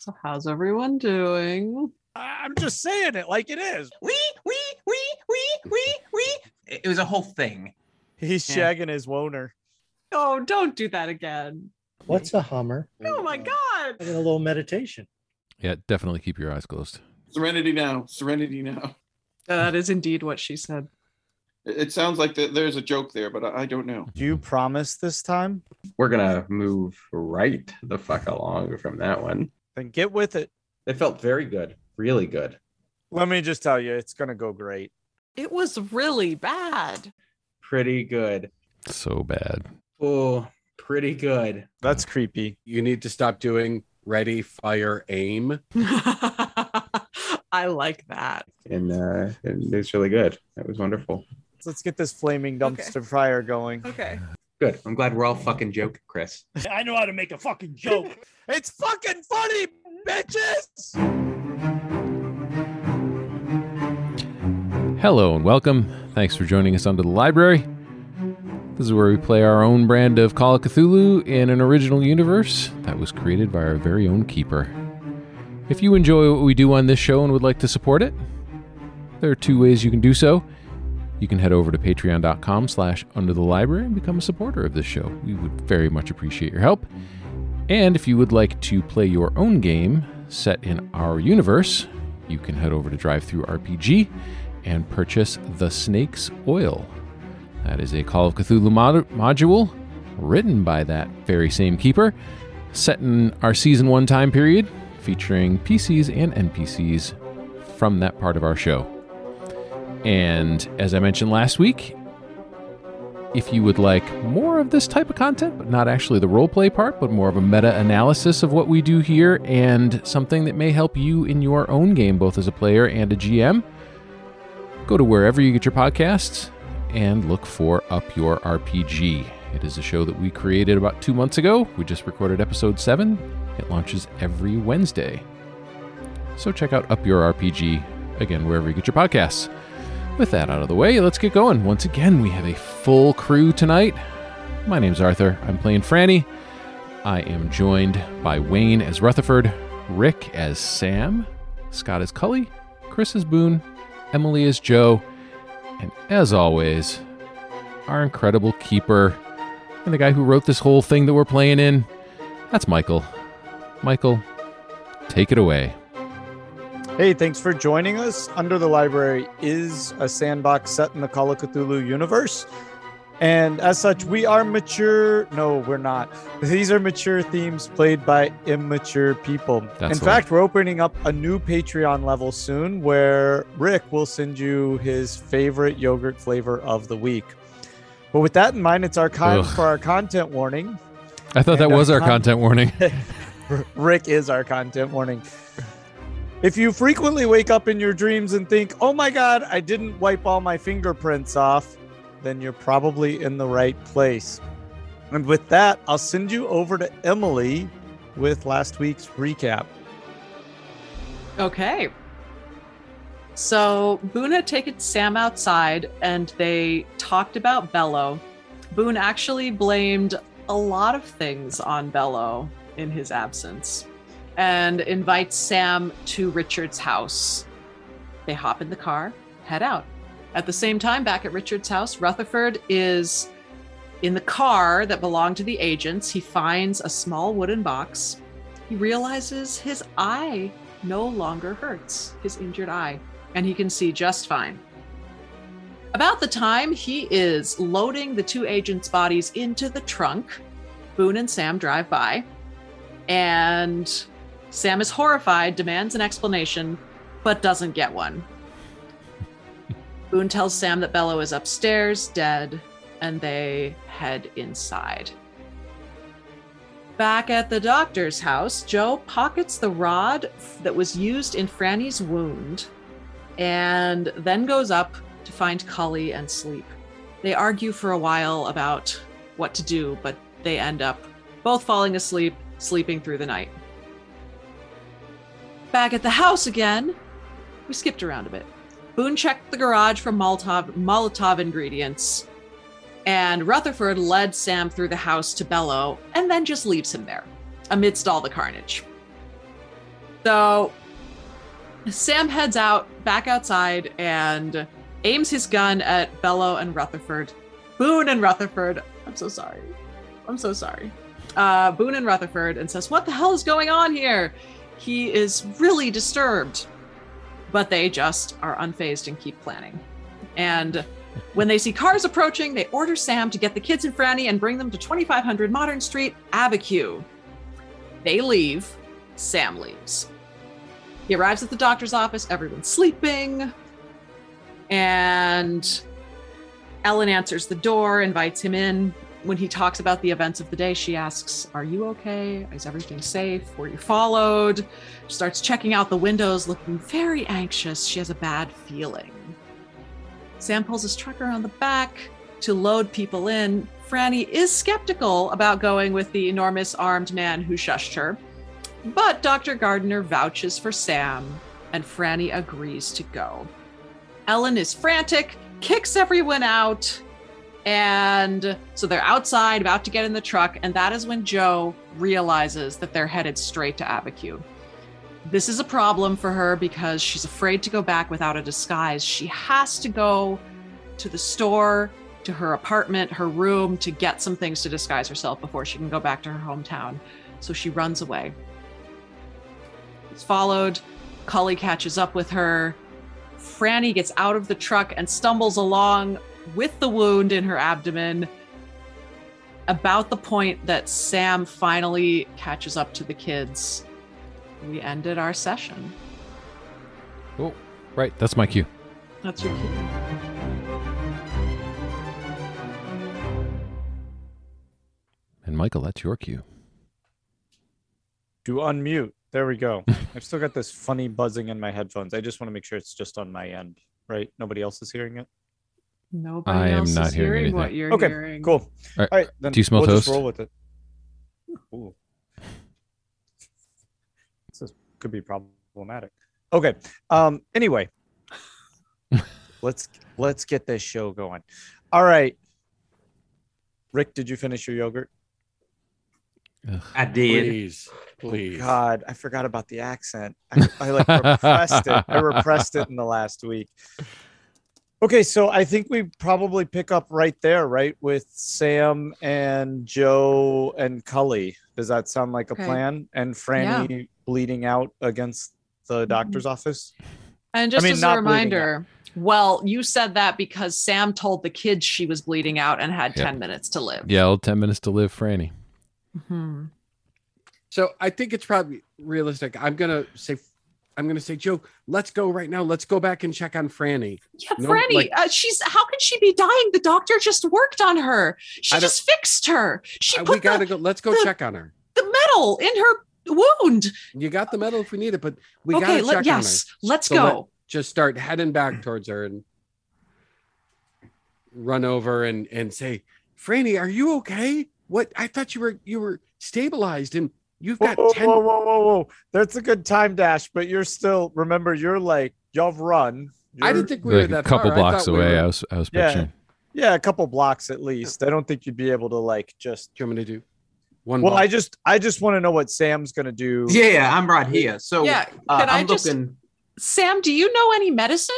So how's everyone doing? I'm just saying it like it is. Wee, wee, wee, wee, wee, wee. It was a whole thing. He's Yeah. shagging his woner. Oh, don't do that again. What's a Hummer? Oh my god. I got a little meditation. Yeah, definitely keep your eyes closed. Serenity now. Serenity now. That is indeed what she said. It it sounds like that there's a joke there, but I I don't know. Do you promise this time? We're gonna move right the fuck along from that one. Then get with it. It felt very good, really good. Let me just tell you, it's gonna go great. It was really bad. Pretty good. So bad. Oh, pretty good. That's creepy. You need to stop doing ready, fire, aim. I like that. And uh and it's really good. It was wonderful. Let's get this flaming Okay. dumpster fire going. Okay. Good. I'm glad we're all fucking joking, Chris. I know how to make a fucking joke. it's fucking funny, bitches. Hello and welcome. Thanks for joining us under the library. This is where we play our own brand of Call of Cthulhu in an original universe that was created by our very own keeper. If you enjoy what we do on this show and would like to support it, there are two ways you can do so. You can head over to patreon.com slash under the library and become a supporter of this show. We would very much appreciate your help. And if you would like to play your own game set in our universe, you can head over to DriveThruRPG and purchase The Snake's Oil. That is a Call of Cthulhu mod- module written by that very same keeper, set in our season one time period, featuring PCs and NPCs from that part of our show. And as I mentioned last week, if you would like more of this type of content, but not actually the roleplay part, but more of a meta analysis of what we do here and something that may help you in your own game, both as a player and a GM, go to wherever you get your podcasts and look for Up Your RPG. It is a show that we created about two months ago. We just recorded episode seven. It launches every Wednesday. So check out Up Your RPG, again, wherever you get your podcasts. With that out of the way, let's get going. Once again, we have a full crew tonight. My name's Arthur. I'm playing Franny. I am joined by Wayne as Rutherford, Rick as Sam, Scott as Cully, Chris as Boone, Emily as Joe, and as always, our incredible keeper and the guy who wrote this whole thing that we're playing in. That's Michael. Michael, take it away. Hey, thanks for joining us. Under the Library is a sandbox set in the Call of Cthulhu universe. And as such, we are mature. No, we're not. These are mature themes played by immature people. That's in fact, we're opening up a new Patreon level soon where Rick will send you his favorite yogurt flavor of the week. But with that in mind, it's our time for our content warning. I thought that And our was our con- content warning. Rick is our content warning. If you frequently wake up in your dreams and think, oh my God, I didn't wipe all my fingerprints off, then you're probably in the right place. And with that, I'll send you over to Emily with last week's recap. Okay. So Boone had taken Sam outside and they talked about Bello. Boone actually blamed a lot of things on Bello in his absence and invites Sam to Richard's house. They hop in the car, head out. At the same time, back at Richard's house, Rutherford is in the car that belonged to the agents. He finds a small wooden box. He realizes his eye no longer hurts, his injured eye, and he can see just fine. About the time he is loading the two agents' bodies into the trunk, Boone and Sam drive by, and Sam is horrified, demands an explanation, but doesn't get one. Boone tells Sam that Bello is upstairs, dead, and they head inside. Back at the doctor's house, Joe pockets the rod that was used in Franny's wound and then goes up to find Cully and sleep. They argue for a while about what to do, but they end up both falling asleep, sleeping through the night. Back at the house again, we skipped around a bit. Boone checked the garage for Molotov, Molotov ingredients, and Rutherford led Sam through the house to Bello and then just leaves him there amidst all the carnage. So Sam heads out back outside and aims his gun at Bello and Rutherford. Boone and Rutherford. I'm so sorry. I'm so sorry. Uh, Boone and Rutherford and says, What the hell is going on here? He is really disturbed. But they just are unfazed and keep planning. And when they see cars approaching, they order Sam to get the kids and Franny and bring them to 2500 Modern Street, Abiquiu. They leave. Sam leaves. He arrives at the doctor's office. Everyone's sleeping. And Ellen answers the door, invites him in. When he talks about the events of the day, she asks, Are you okay? Is everything safe? Were you followed? She starts checking out the windows, looking very anxious. She has a bad feeling. Sam pulls his truck around the back to load people in. Franny is skeptical about going with the enormous armed man who shushed her. But Dr. Gardner vouches for Sam, and Franny agrees to go. Ellen is frantic, kicks everyone out, and so they're outside about to get in the truck, and that is when Joe realizes that they're headed straight to Abiquiu. This is a problem for her because she's afraid to go back without a disguise. She has to go to the store, to her apartment, her room to get some things to disguise herself before she can go back to her hometown. So she runs away. Is followed. Cully catches up with her. Franny gets out of the truck and stumbles along with the wound in her abdomen about the point that Sam finally catches up to the kids. We ended our session. Oh, right. That's my cue. That's your cue. And Michael, that's your cue. Do unmute. There we go. I've still got this funny buzzing in my headphones. I just want to make sure it's just on my end, right? Nobody else is hearing it. Nobody I am not is hearing hearing, what you're Okay, hearing. Cool. All right. All right. Then Do you smell we'll just toast? roll with it. Ooh. This is, could be problematic. Okay. Um. Anyway, let's let's get this show going. All right. Rick, did you finish your yogurt? I did. Please, please. God, I forgot about the accent. I, I like repressed it. I repressed it in the last week. Okay, so I think we probably pick up right there, right, with Sam and Joe and Cully. Does that sound like a Okay. plan? And Franny bleeding out against the doctor's office. And just mean, as a reminder, well, you said that because Sam told the kids she was bleeding out and had Yep. 10 minutes to live. Yeah, 10 minutes to live, Franny. Mhm. So I think it's probably realistic. I'm gonna say, I'm gonna say, Joe, let's go right now. Let's go back and check on Franny. Yeah, No, Franny, like- uh, she's how could she be dying? The doctor just worked on her. She just fixed her. She Uh, put we gotta the, go. Let's go the- check on her. the metal in her wound. You got the metal if we need it, but we okay, gotta let, check yes, on her. let's So go. let- Just start heading back towards her and run over and and say, Franny, are you okay? What I thought you were you were stabilized and you've got whoa, 10 whoa, whoa, whoa, whoa! That's a good time dash, but you're still remember you're like y'all have run. I You're- didn't think we were Like a couple far. I blocks we away, were- I was I was Yeah. picturing. yeah, a couple blocks at least. I don't think you'd be able to like just. Do you want me to do one? Well, block? I just I just want to know what Sam's gonna do. Yeah, I'm right here. So yeah, uh, can I I'm just looking. Sam, do you know any medicine?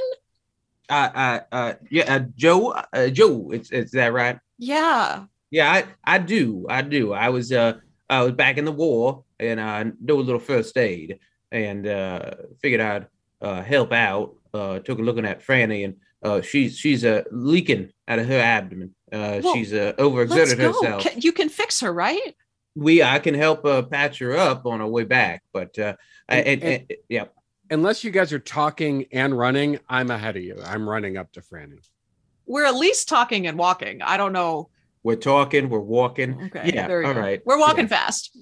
Uh, uh, uh, yeah, uh, Joe. Uh, Joe, it's it's that right? Yeah. Yeah, I, I do. I do. I was uh I was back in the war and I do a little first aid and uh figured I'd uh help out. Uh took a looking at Franny and uh she's she's uh leaking out of her abdomen. Uh Well, she's uh Let's overexerted go. herself. Can, you can fix her, right? we I can help uh patch her up on her way back, but uh I, And- and, and, yeah. unless you guys are talking and running, I'm ahead of you. I'm running up to Franny. We're at least talking and walking. I don't know. We're talking, we're walking. Okay. Yeah, there we all go. right. We're walking Yeah. fast.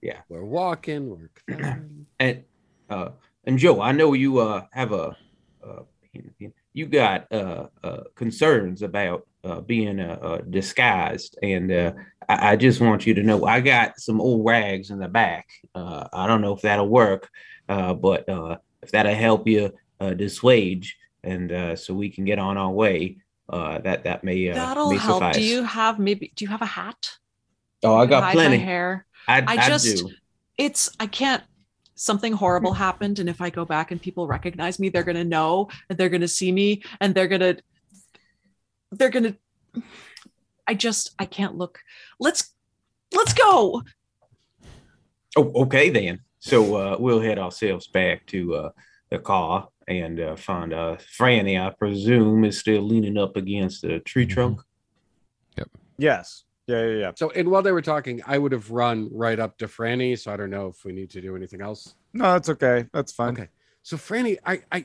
Yeah. We're walking. We're and uh and Joe, I know you uh have a uh you got uh, uh concerns about uh being uh, uh disguised and uh I, I just want you to know I got some old rags in the back. Uh I don't know if that'll work, uh but uh if that'll help you uh dissuade and uh so we can get on our way, uh that that may uh That'll may help. Do you have maybe? Do you have a hat? oh I got plenty. My hair. I, I I just- do. It's. I can't something horrible happened and if i go back and people recognize me they're going to know and they're going to see me and they're going to they're going to i just i can't look let's let's go Oh, okay then. So uh, we'll head ourselves back to uh, the car and uh, find uh, Franny. I presume is still leaning up against the tree trunk. Yep. Yes. Yeah, yeah, yeah. So, and while they were talking, I would have run right up to Franny. So I don't know if we need to do anything else. No, that's okay. That's fine. Okay. So Franny, I, I,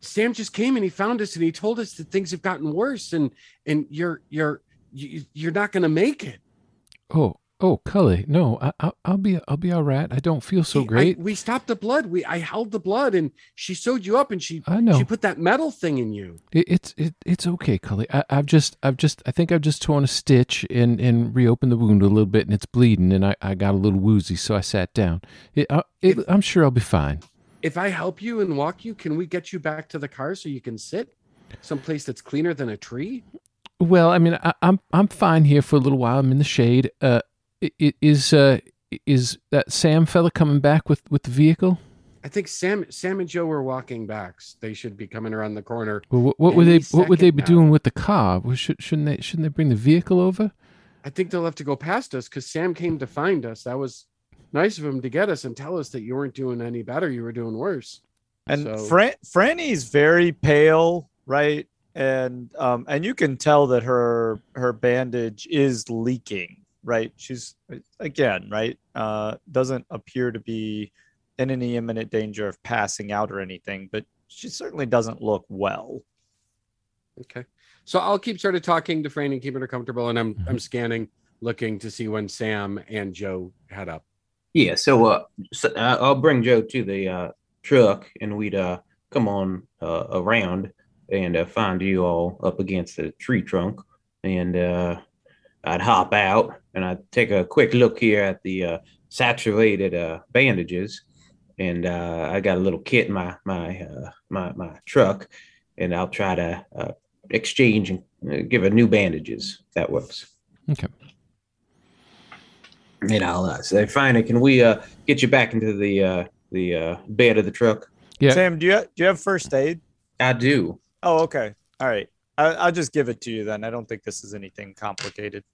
Sam just came and he found us and he told us that things have gotten worse and and you're you're you, you're not going to make it. Oh, oh, Cully, no, I, I'll, I'll be, I'll be all right. I don't feel so He- I- great. we stopped the blood. We I held the blood and she sewed you up and she I, know she put that metal thing in you. it, it's, it, it's okay, Cully. I, I've just, I've just, I think I've just torn a stitch and and reopened the wound a little bit, and it's bleeding, and I, I got a little woozy, so I sat down. It, I, it, I'm sure I'll be fine. If I help you and walk you, can we get you back to the car so you can sit someplace that's cleaner than a tree? Well, I mean, I, I'm, I'm fine here for a little while. I'm in the shade. Uh, is, uh, is that Sam fella coming back with with the vehicle? I think Sam Sam and Joe were walking back. They should be coming around the corner. Well, what, what would they, what would they be now. doing with the car? Well, should, shouldn't they, shouldn't they bring the vehicle over? I think they'll have to go past us because Sam came to find us. That was nice of him to get us and tell us that you weren't doing any better. You were doing worse. And So- Fran- Franny's very pale, right? And um and you can tell that her her bandage is leaking, right? She's again, right? Uh doesn't appear to be in any imminent danger of passing out or anything, but she certainly doesn't look well. Okay. So I'll keep sort of talking to Franny, keeping her comfortable, and I'm I'm scanning, looking to see when Sam and Joe head up. Yeah. So, uh, so uh, I'll bring Joe to the uh, truck, and we'd uh, come on uh, around and uh, find you all up against the tree trunk, and uh, I'd hop out and I'd take a quick look here at the uh, saturated uh, bandages, and uh, I got a little kit in my my uh, my my truck, and I'll try to uh, exchange and uh, give her new bandages. That works. Okay. And I'll uh, say, finally, can we uh, get you back into the uh, the uh, bed of the truck? Yeah. Sam, do you do you have first aid? I do. Oh, okay. All right. I, I'll just give it to you then. I don't think this is anything complicated.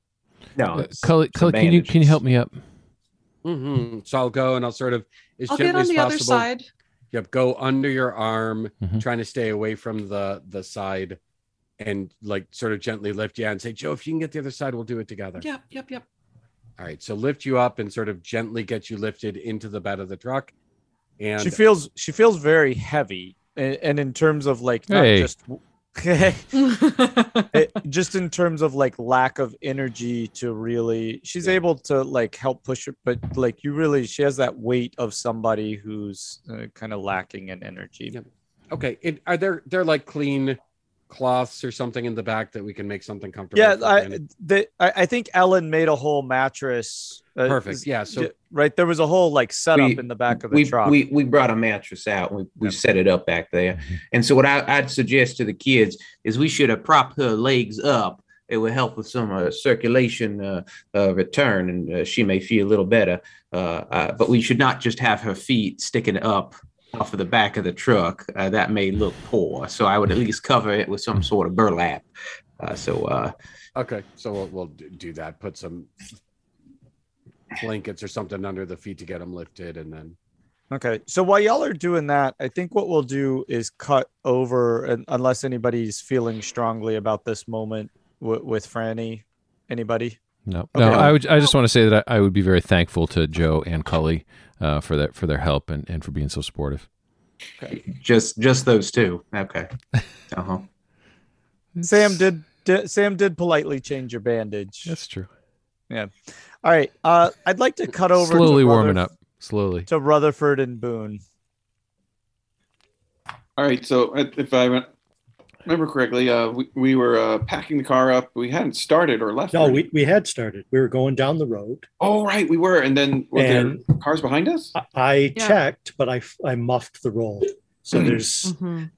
No, Uh, it's Cully, some Cully, can you can you help me up? hmm So I'll go and I'll sort of as i'll gently get on as the other possible. side Yep, go under your arm, Mhm. trying to stay away from the the side, and like sort of gently lift you and say, Joe, if you can get the other side, we'll do it together. yep yep yep All right. So lift you up and sort of gently get you lifted into the bed of the truck. And she feels she feels very heavy and, and in terms of like not Hey. just it, just in terms of like lack of energy to really she's Yeah. able to like help push it but like you really she has that weight of somebody who's uh, kind of lacking in energy. Okay, it, are there they're like clean cloths or something in the back that we can make something comfortable? yeah I, the, I i think ellen made a whole mattress uh, Perfect. Yeah. So right there was a whole like setup We- in the back of the we, truck we we brought a mattress out. We we Yep. set it up back there. And so what I, I'd suggest to the kids is we should have propped her legs up. It would help with some uh, circulation uh, uh, return, and uh, she may feel a little better. Uh, uh, but we should not just have her feet sticking up off of the back of the truck. Uh, that may look poor. So I would at least cover it with some sort of burlap. Uh, so uh, okay, so we'll, we'll do that. Put some blankets or something under the feet to get them lifted, and then Okay. So while y'all are doing that, I think what we'll do is cut over, and unless anybody's feeling strongly about this moment w- with Franny. Anybody? No, Okay. no. I would. I just want to say that I, I would be very thankful to Joe and Cully uh, for that for their help and, and for being so supportive. Okay. just just those two. Okay. Uh huh. Sam did, did. Sam did politely change your bandage. That's true. Yeah. All right. Uh, I'd like to cut over. Slowly to warming Rutherf- up. Slowly. to Rutherford and Boone. All right. So if I re- remember correctly, uh, we, we were uh, packing the car up. We hadn't started or left. No, right? we, we had started. We were going down the road. Oh, right. We were. And then were And- there cars behind us? I, I Yeah. checked, but I, I muffed the roll. So there's. Mhm.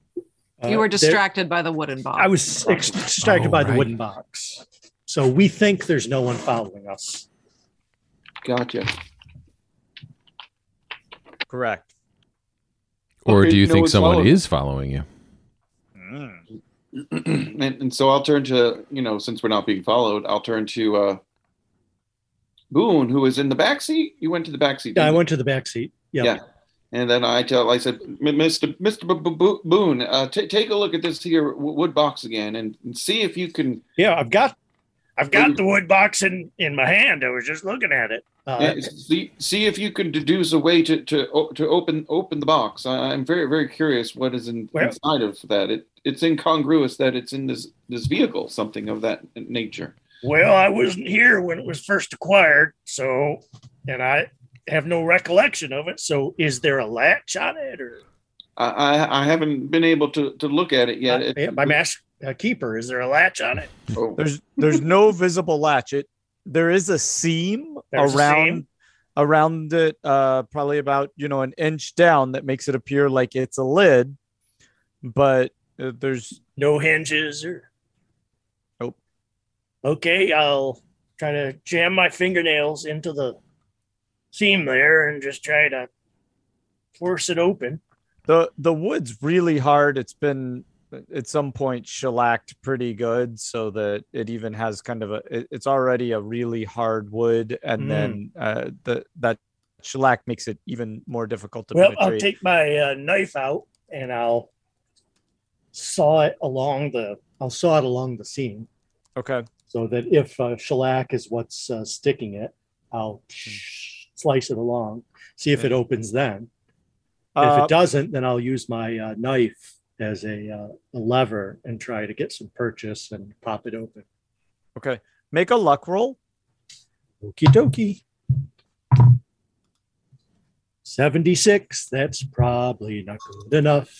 uh, you were there- distracted by the wooden box I was ex- distracted Oh, by the wooden box. So we think there's no one following us. Gotcha. Correct. Or Okay, do you no think someone following. is following you? Mm. and, and so I'll turn to you know since we're not being followed, I'll turn to uh, Boone, who is in the back seat. You went to the back seat. Yeah, I you? went to the back seat. Yeah. Yeah. And then I tell, I said, Mr. Mr. B- B- Boone, uh, t- take a look at this here wood box again, and, and see if you can Yeah, I've got I've got the wood box in in my hand. I was just looking at it. Uh, uh, see, see if you can deduce a way to to to open open the box. I, I'm very very curious what is in, Well- inside of that. It it's incongruous that it's in this this vehicle, something of that nature. Well, I wasn't here when it was first acquired, so and I have no recollection of it. So, is there a latch on it, or I I, I haven't been able to, to look at it yet. uh, It- my master uh, keeper? Is there a latch on it? oh, There's there's no visible latch. It there is a seam There's a around seam? around it, uh, probably about you know an inch down that makes it appear like it's a lid, but uh, there's No hinges or Nope. Okay, I'll try to jam my fingernails into the seam there and just try to force it open. the the wood's really hard. It's been at some point shellacked pretty good, so that it even has kind of a. It, it's already a really hard wood, and Mm. then uh, the that shellac makes it even more difficult to Well, penetrate. I'll take my uh, knife out and I'll saw it along the. I'll saw it along the seam okay. so that if uh, shellac is what's uh, sticking it, I'll slice it along, see if it opens then. if Uh, it doesn't, then I'll use my uh, knife as a, uh, a lever and try to get some purchase and pop it open. okay. Make a luck roll. Okie dokie. 76. That's probably not good enough.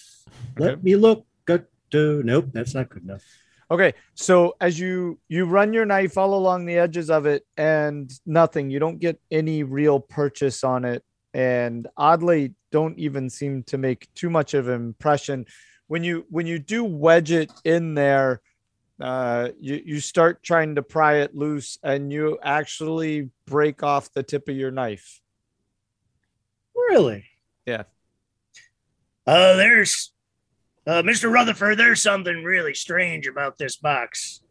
Let me look. Good. to- Nope, that's not good enough. Okay, so as you you run your knife all along the edges of it and nothing, you don't get any real purchase on it, and oddly don't even seem to make too much of an impression. When you when you do wedge it in there, uh, you you start trying to pry it loose, and you actually break off the tip of your knife. Really? Yeah. Uh, there's, uh, Mr. Rutherford. There's something really strange about this box.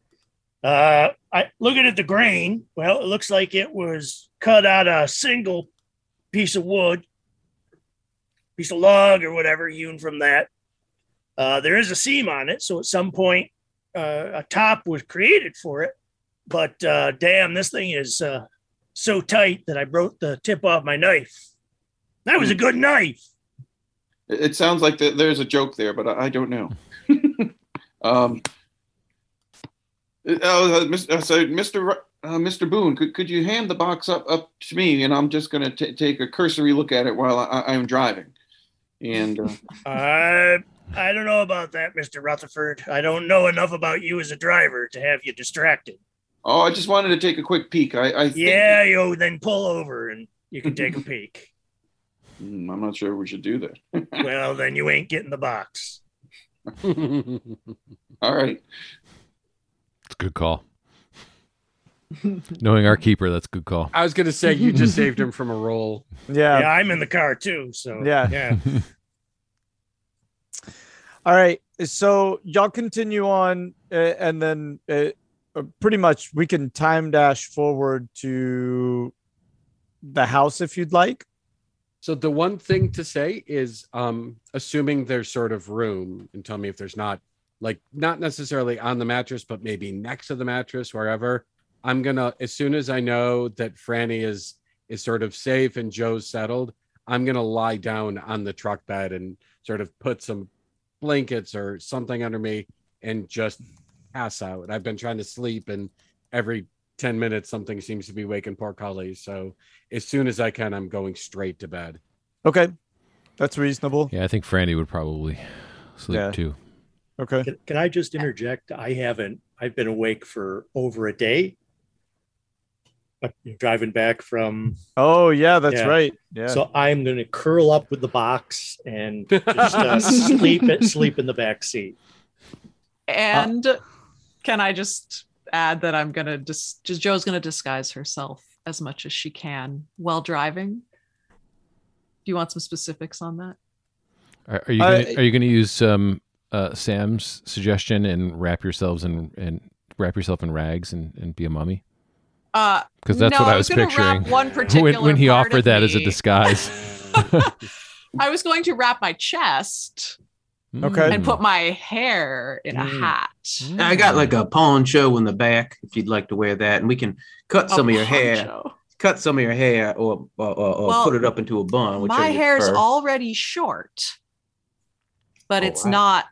Uh, I looking at the grain. Well, it looks like it was cut out a single piece of wood, piece of log or whatever, hewn from that. Uh, there is a seam on it, so at some point, uh, a top was created for it. But uh, damn, this thing is uh, so tight that I broke the tip off my knife. That was a good knife. It, sounds like that there's a joke there, but I, I don't know. um, uh, Mis- uh, so, Mr. Uh, Mr. Boone, could, could you hand the box up up to me, and I'm just going to take a cursory look at it while I, I'm driving. And uh, I I don't know about that, Mr. Rutherford. I don't know enough about you as a driver to have you distracted. oh, I just wanted to take a quick peek. I, I think- Yeah, you then pull over and you can take a peek. Hmm, I'm not sure we should do that. Well, then you ain't getting the box. All right. It's a good call. Knowing our keeper, that's a good call. I was gonna say you just saved him from a roll. Yeah. yeah, I'm in the car too. So Yeah. yeah. All right. So y'all continue on, uh, and then uh, uh, pretty much we can time dash forward to the house if you'd like. So the one thing to say is, um, assuming there's sort of room, and tell me if there's not, like not necessarily on the mattress, but maybe next to the mattress, wherever. I'm gonna, as soon as I know that Franny is is sort of safe and Joe's settled, I'm gonna lie down on the truck bed and sort of put some blankets or something under me and just pass out. I've been trying to sleep, and every 10 minutes something seems to be waking poor Cully. So as soon as I can, I'm going straight to bed. Okay. That's reasonable. Yeah, I think Franny would probably sleep Yeah. too. Okay. Can, can I just interject? I haven't, I've been awake for over a day. But driving back from, Oh, yeah, that's Yeah. right. Yeah. so I'm going to curl up with the box and just uh, sleep it, sleep in the back seat. And can I just add that I'm gonna just just Joe's gonna disguise herself as much as she can while driving. Do you want some specifics on that? Are, are you Uh, gonna, are you going to use um, uh, Sam's suggestion and wrap yourselves in and wrap yourself in rags and, and be a mummy? Uh, Because that's no, what I was, gonna picturing Wrap one particular when, when he part offered of that as a disguise. I was going to wrap my chest Okay. and put my hair in a Mm. hat. I got like a poncho in the back if you'd like to wear that, and we can cut some of your hair, cut some of your hair, or or, or, or Well, put it up into a bun. whichever My you hair's already short, but Oh, it's wow. not.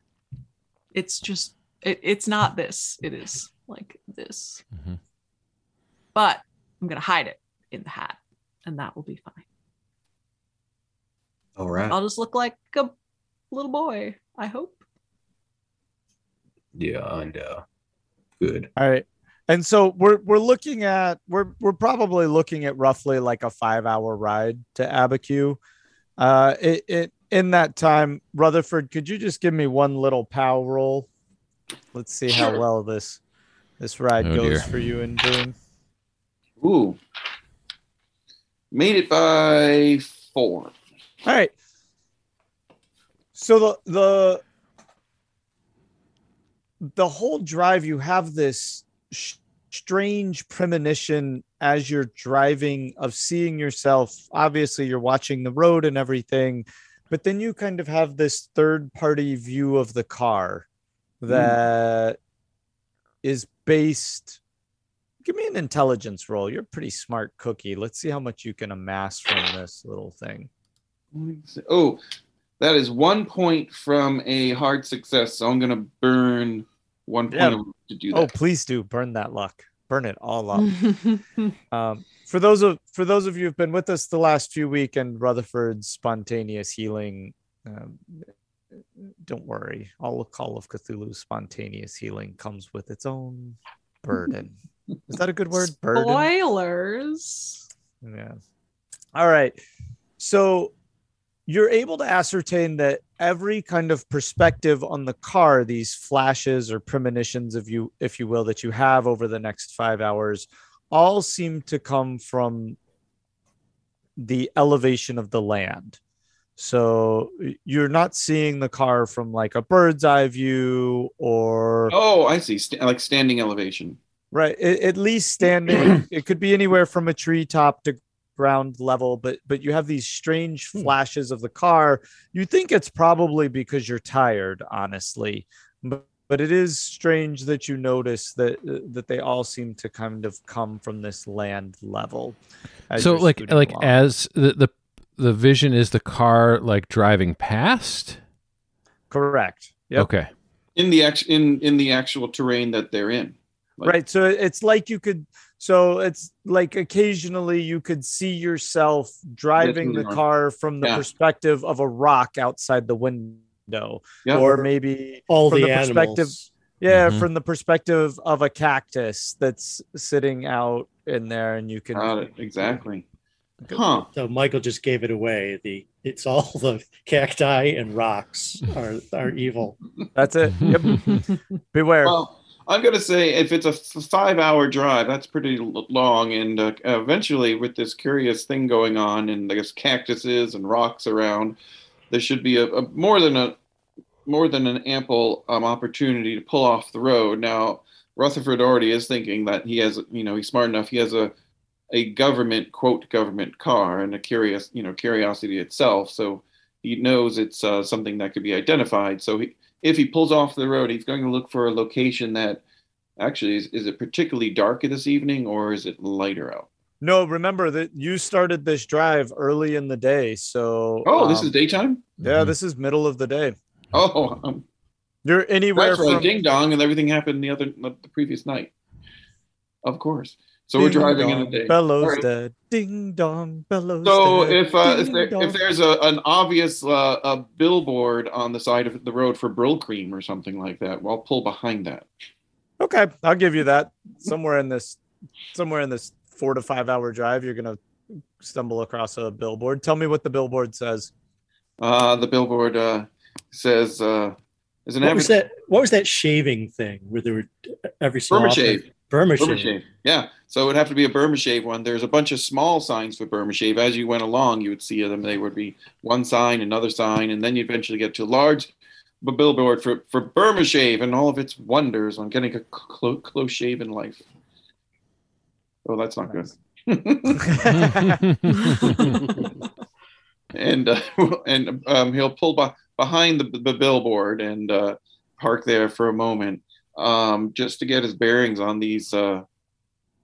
It's just. It, it's not this. It is like this. Mhm. But I'm gonna hide it in the hat, and that will be fine. all right. I'll just look like a little boy. I hope. Yeah, and uh, good. All right. And so we're we're looking at we're we're probably looking at roughly like a five hour ride to Abiquiu. Uh it, it in that time, Rutherford, could you just give me one little pow roll? Let's see how well this this ride Oh, goes dear. for you and Boone. Ooh. Made it by four. All right. So the the the whole drive you have this sh- strange premonition as you're driving of seeing yourself obviously you're watching the road and everything but then you kind of have this third party view of the car hmm. that is based give me an intelligence roll you're a pretty smart cookie let's see how much you can amass from this little thing Oh, that is one point from a hard success. So I'm gonna burn one point Yeah. of- to do that. Oh, that. please do burn that luck. Burn it all up. um, for those of for those of you who've been with us the last few week and Rutherford's spontaneous healing, um, don't worry. All of Call of Cthulhu's spontaneous healing comes with its own burden. Is that a good word? Burden. Spoilers. Yeah. All right. So you're able to ascertain that every kind of perspective on the car, these flashes or premonitions of you, if you will, that you have over the next five hours, all seem to come from the elevation of the land. So you're not seeing the car from like a bird's eye view or Oh, I see. St- like standing elevation. Right. a- At least standing. it could be anywhere from a treetop to ground level, but but you have these strange flashes of the car. You think it's probably because you're tired, honestly. But but it is strange that you notice that uh, that they all seem to kind of come from this land level. so like like along. as the, the the vision is the car like driving past. correct. Yep. Okay. In the act- in in the actual terrain that they're in. Like- right so it's like you could so it's like occasionally you could see yourself driving the car from the Yeah. perspective of a rock outside the window Yeah. or maybe All From the, the perspective- animals. yeah Mhm. from the perspective of a cactus that's sitting out in there and you can Got it. Exactly. Huh. So Michael just gave it away. The it's all the cacti and rocks are are evil. that's it yep beware Well, I'm gonna say if it's a five-hour drive, that's pretty long, and uh, eventually, with this curious thing going on, and I guess cactuses and rocks around, there should be a, a more than a more than an ample um, opportunity to pull off the road. Now, Rutherford already is thinking that he has, you know, he's smart enough. He has a a government quote government car and a curious, you know, curiosity itself. So he knows it's uh, something that could be identified. So he, if he pulls off the road, he's going to look for a location that actually is, is it particularly dark this evening or is it lighter out? no remember that you started this drive early in the day so Oh, this um, is daytime. yeah this is middle of the day Oh, um, you're anywhere that's from Ding dong, and everything happened the other the previous night. Of course. So we're Ding driving in a the day. Bello's All right. dead. Ding dong, Bello's So dead. if uh, if, there, if there's a, an obvious uh, a billboard on the side of the road for Brylcreem or something like that, well, I'll pull behind that. okay, I'll give you that. Somewhere in this, somewhere in this four to five hour drive, you're gonna stumble across a billboard. Tell me what the billboard says. Uh, the billboard uh, says uh, is an What was that? What was that shaving thing where there were every so Perma often- shave. Burma Burma shave. shave. Yeah. So it would have to be a Burma shave one. There's a bunch of small signs for Burma shave. As you went along, you would see them. They would be one sign, another sign, and then you eventually get to a large billboard for, for Burma shave and all of its wonders on getting a clo- close shave in life. Oh, that's not good. and uh, and um, he'll pull be- behind the, the billboard and uh, park there for a moment um, just to get his bearings on these uh,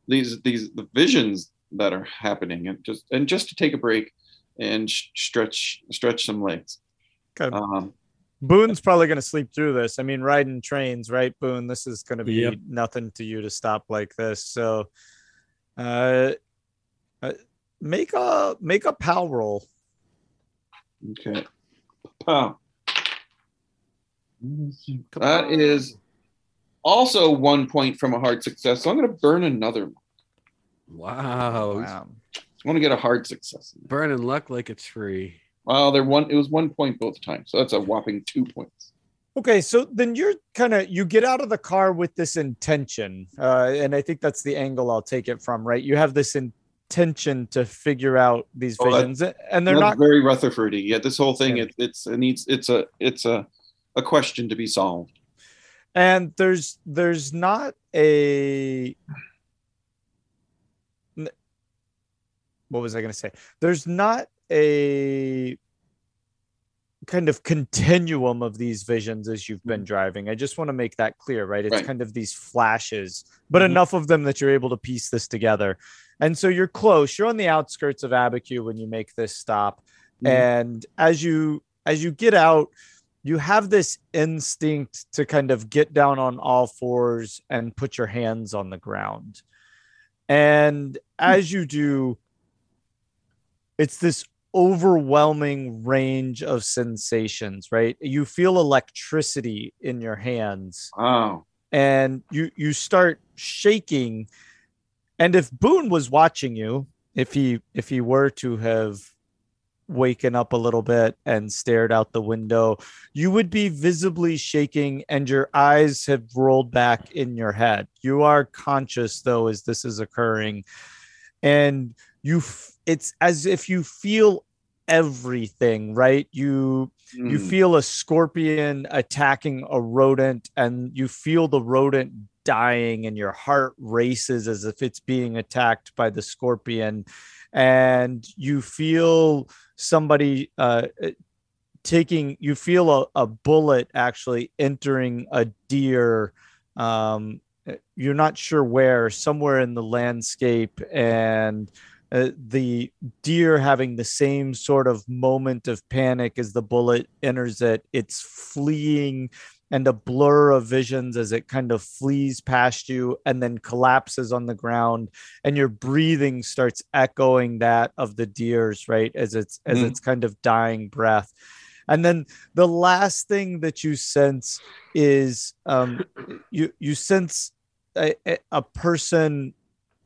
these these the visions that are happening and just and just to take a break and sh- stretch stretch some legs. Okay. Um, Boone's probably going to sleep through this. I mean, riding trains, right, Boone? This is going to be Yep. nothing to you to stop like this. So, uh, uh, make a make a pal roll. okay. Pow. That is also one point from a hard success. So I'm going to burn another. one. Wow. Wow. I want to get a hard success. Burning luck like it's free. Well, there one. It was one point both times, so that's a whopping two points. Okay, so then you're kind of you get out of the car with this intention, uh, and I think that's the angle I'll take it from. Right, you have this intention to figure out these Oh, that- visions, and they're not very Rutherfordy. Yeah, this whole thing Yeah. it, it's it needs it's a it's a a question to be solved. And there's there's not a what was i going to say? There's not a kind of continuum of these visions as you've been driving. I just want to make that clear right? It's Right. kind of these flashes but Mhm. enough of them that you're able to piece this together. And so you're close. You're on the outskirts of abiquiu when you make this stop. Mhm. and as you as you get out you have this instinct to kind of get down on all fours and put your hands on the ground. And hmm. as you do, it's this overwhelming range of sensations, right? You feel electricity in your hands Wow. and you you start shaking. And if Boone was watching you, if he if he were to have waken up a little bit and stared out the window, you would be visibly shaking and your eyes have rolled back in your head. You are conscious though as this is occurring and you f- it's as if you feel everything, right? You you Mm. feel a scorpion attacking a rodent and you feel the rodent dying and your heart races as if it's being attacked by the scorpion and you feel somebody uh, uh, taking you feel a, a bullet actually entering a deer um, uh, you're not sure where somewhere in the landscape and uh, the deer having the same sort of moment of panic as the bullet enters it it's fleeing and a blur of visions as it kind of flees past you and then collapses on the ground and your breathing starts echoing that of the deer's right as it's as Mhm. it's kind of dying breath and then the last thing that you sense is um you you sense a- a person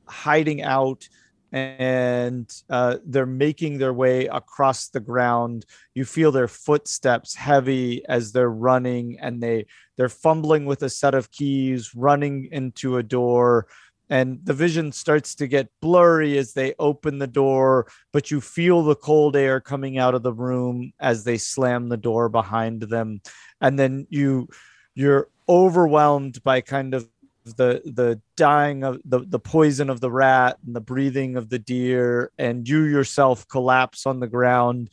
hiding out and uh, they're making their way across the ground. You feel their footsteps heavy as they're running and they they're fumbling with a set of keys running into a door and the vision starts to get blurry as they open the door but you feel the cold air coming out of the room as they slam the door behind them. And then you you're overwhelmed by kind of the the dying of the the poison of the rat and the breathing of the deer and you yourself collapse on the ground.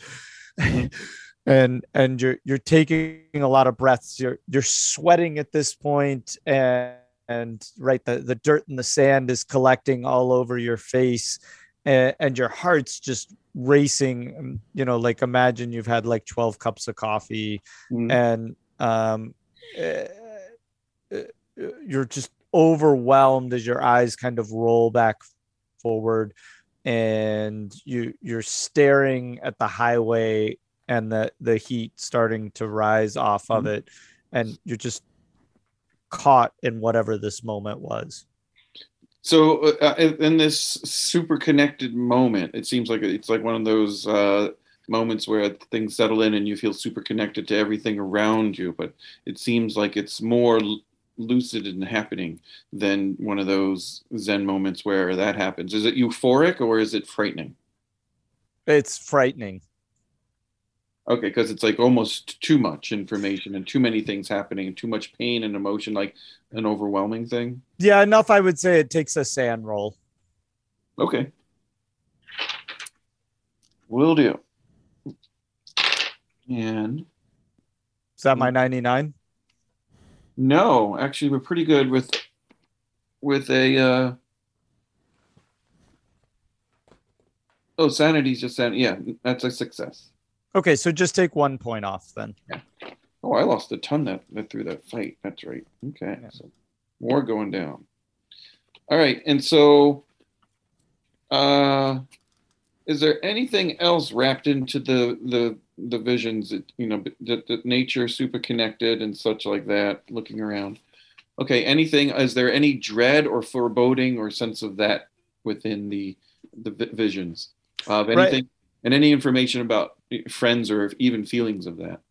And and you're you're taking a lot of breaths. You're you're sweating at this point and and right the the dirt and the sand is collecting all over your face and, and your heart's just racing. Um, you know like imagine you've had like 12 cups of coffee Mm. and um eh, you're just overwhelmed as your eyes kind of roll back forward and you you're staring at the highway and the the heat starting to rise off of it and you're just caught in whatever this moment was So uh, in in this super connected moment, it seems like it's like one of those uh, moments where things settle in and you feel super connected to everything around you. But it seems like it's more lucid and happening than one of those Zen moments where that happens. Is it euphoric or is it frightening? It's frightening. Okay, because it's like almost too much information and too many things happening and too much pain and emotion, like an overwhelming thing. Yeah, enough. I would say it takes a SAN roll. Okay. Will do. And Is that my 99? No, actually, we're pretty good with with a. Uh, oh, sanity's just sanity. Yeah, that's a success. Okay, so just take one point off then. Yeah. Oh, I lost a ton that, that through that fight. That's right. Okay, so more going down. All right, and so, uh, is there anything else wrapped into the the the visions that you know that, that nature super connected and such like that? Looking around. Okay, anything? Is there any dread or foreboding or sense of that within the the visions of Right. anything and any information about friends or even feelings of that?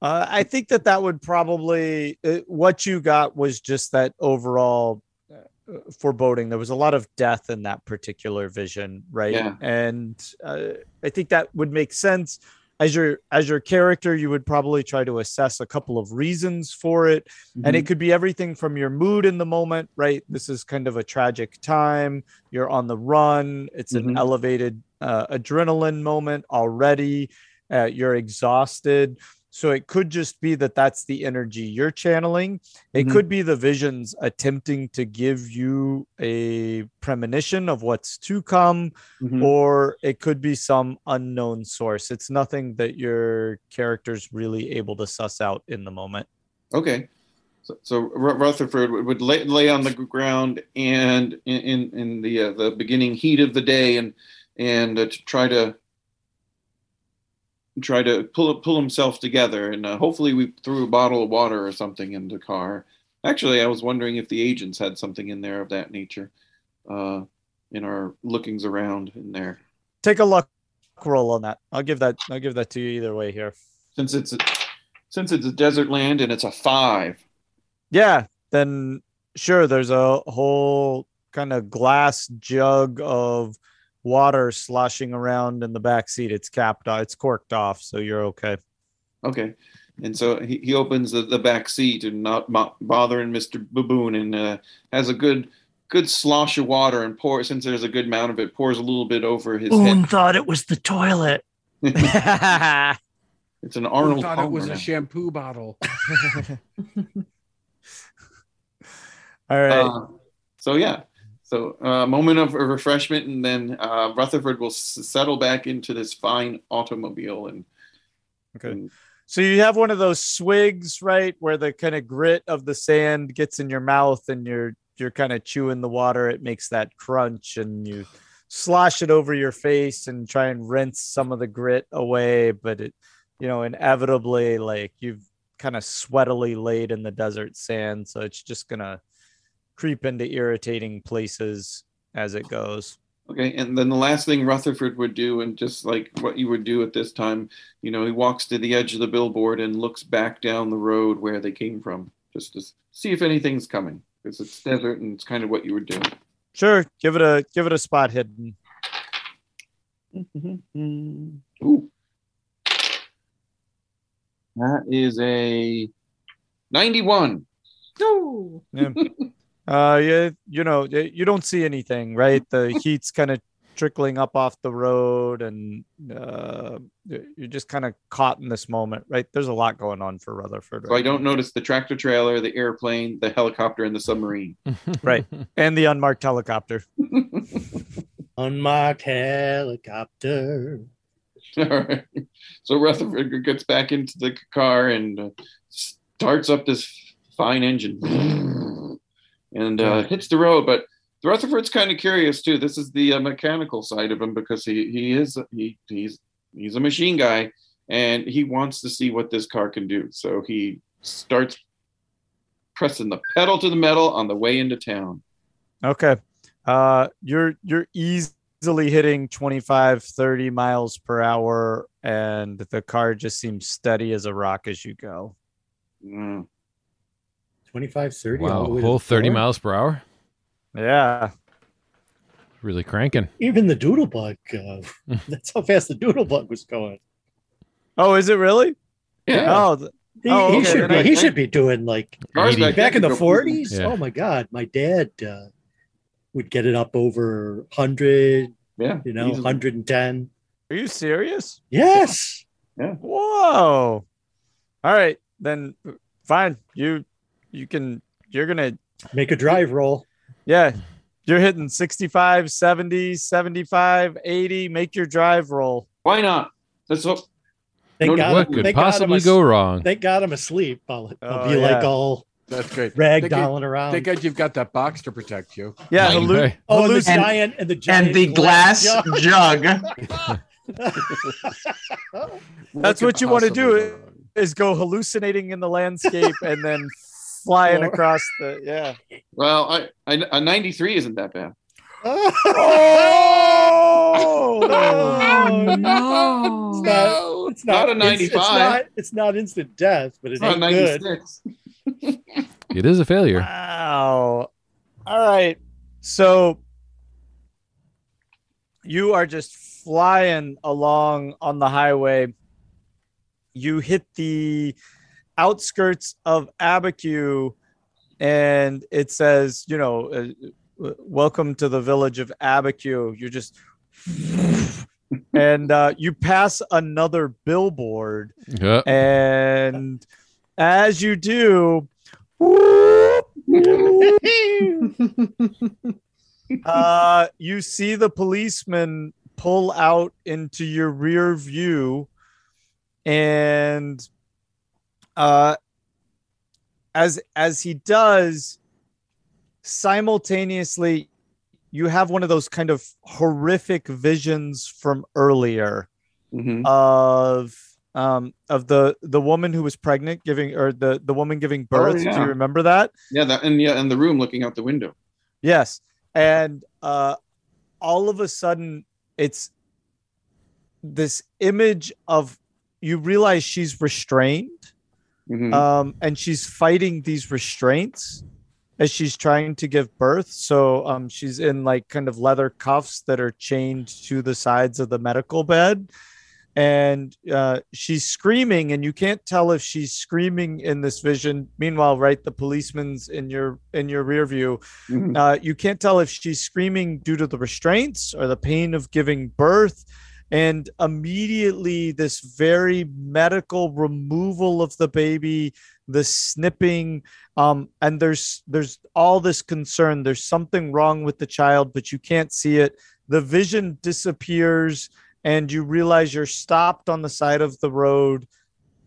Uh, I think that that would probably uh, what you got was just that overall foreboding. There was a lot of death in that particular vision, right? Yeah. And uh, I think that would make sense as your as your character. You would probably try to assess a couple of reasons for it, and it could be everything from your mood in the moment, right? This is kind of a tragic time. You're on the run. It's an Mhm. elevated uh, adrenaline moment already. Uh, you're exhausted. So it could just be that that's the energy you're channeling. It Mhm. could be the visions attempting to give you a premonition of what's to come, Mhm. or it could be some unknown source. It's nothing that your character's really able to suss out in the moment. Okay. So, so Rutherford would, would lay, lay on the ground and in in, in the uh, the beginning heat of the day and and uh, to try to try to pull pull himself together and uh, hopefully we threw a bottle of water or something in the car. Actually, I was wondering if the agents had something in there of that nature uh, in our lookings around in there. Take a luck roll on that. I'll give that. I'll give that to you either way here. Since it's a, since it's a desert land and it's a five. Yeah, then sure. There's a whole kind of glass jug of water sloshing around in the back seat. It's capped. off. It's corked off, so you're okay. Okay. And so he, he opens the, the back seat and not bo- bothering Mr. Baboon and uh, has a good good slosh of water and pour since there's a good amount of it pours a little bit over his Boone head. thought it was the toilet. It's an Who Arnold. thought it was a shampoo bottle. All right. Uh, so yeah. So a uh, moment of refreshment and then uh, Rutherford will s- settle back into this fine automobile and Okay. and- So you have one of those swigs, right, where the kind of grit of the sand gets in your mouth and you're you're kind of chewing the water. It makes that crunch and you slosh it over your face and try and rinse some of the grit away, but it you know, inevitably like you've kind of sweatily laid in the desert sand, so it's just to creep into irritating places as it goes. Okay, and then the last thing Rutherford would do, and just like what you would do at this time, you know, he walks to the edge of the billboard and looks back down the road where they came from, just to see if anything's coming, because it's desert and it's kind of what you would do. Sure, give it a give it a spot hidden. Ooh, that is a ninety-one. No. Yeah. uh yeah, you know, you don't see anything, right? The heat's kind of trickling up off the road and uh you're just kind of caught in this moment, right? There's a lot going on for Rutherford. So I don't notice the tractor trailer, the airplane, the helicopter, and the submarine. Right. and the unmarked helicopter. Unmarked helicopter. All right. So Rutherford gets back into the car and uh, starts up this fine engine and uh, hits the road. But Rutherford's kind of curious too. This is the uh, mechanical side of him because he he is he he's he's a machine guy and he wants to see what this car can do. So he starts pressing the pedal to the metal on the way into town. Okay. Uh you're you're easily hitting 25 30 miles per hour and the car just seems steady as a rock as you go. Mm. 25, 30. all the Wow, way whole 30 floor. miles per hour. Yeah. Really cranking. Even the doodlebug. Uh, that's how fast the doodlebug was going. Oh, is it really? Yeah. Oh, th- He, Oh, he should then be. He think- should be doing like 80. back back in the 40s. Yeah. Oh my God, my dad uh, would get it up over 100. Yeah. You know, easily. 110. are you serious? Yes. Yeah. Whoa. All right, then fine. You you can you're gonna Make a drive roll. yeah. You're hitting 65, 70, 75, 80. Make your drive roll. Why not? Let's hope. Thank No, God. what could thank God I'm possibly as- go wrong? Thank God I'm asleep. I'll, oh, I'll Oh, be like yeah. all That's great. Thank God- ragdolling around. Thank God you've got that box to protect you. Yeah, Right. hallu- oh, and the halluc- And- giant and the giant and the glass jug. jug. That's could what you wanna do. wrong? is go hallucinating in the landscape and then flying Or- across the yeah. Well, I, I a 93 isn't that bad. Oh, oh no. It's not, it's Not a it's- It's, 95. not, it's not instant death, but It's not ain't good. 96. It is a failure. Wow. All right. So you are just flying along on the highway. You hit the outskirts of Abiquiu and it says, you know, uh, welcome to the village of Abiquiu. You're just and uh, you pass another billboard Yeah. and as you do, uh, you see the policeman pull out into your rear view, and uh, as as he does, simultaneously, you have one of those kind of horrific visions from earlier Mhm. of um of the the woman who was pregnant giving or the the woman giving birth do yeah. you remember that Yeah, that and yeah, and the room looking out the window. yes and uh all of a sudden it's this image of you realize she's restrained Mhm. um, and she's fighting these restraints as she's trying to give birth. So um, she's in like kind of leather cuffs that are chained to the sides of the medical bed, and uh, she's screaming, and you can't tell if she's screaming in this vision. Meanwhile, right, the policeman's in your in your rear view. Mhm. Uh, you can't tell if she's screaming due to the restraints or the pain of giving birth. And immediately, this very medical removal of the baby, the snipping, um, and there's there's all this concern. There's something wrong with the child, but you can't see it. The vision disappears, and you realize you're stopped on the side of the road,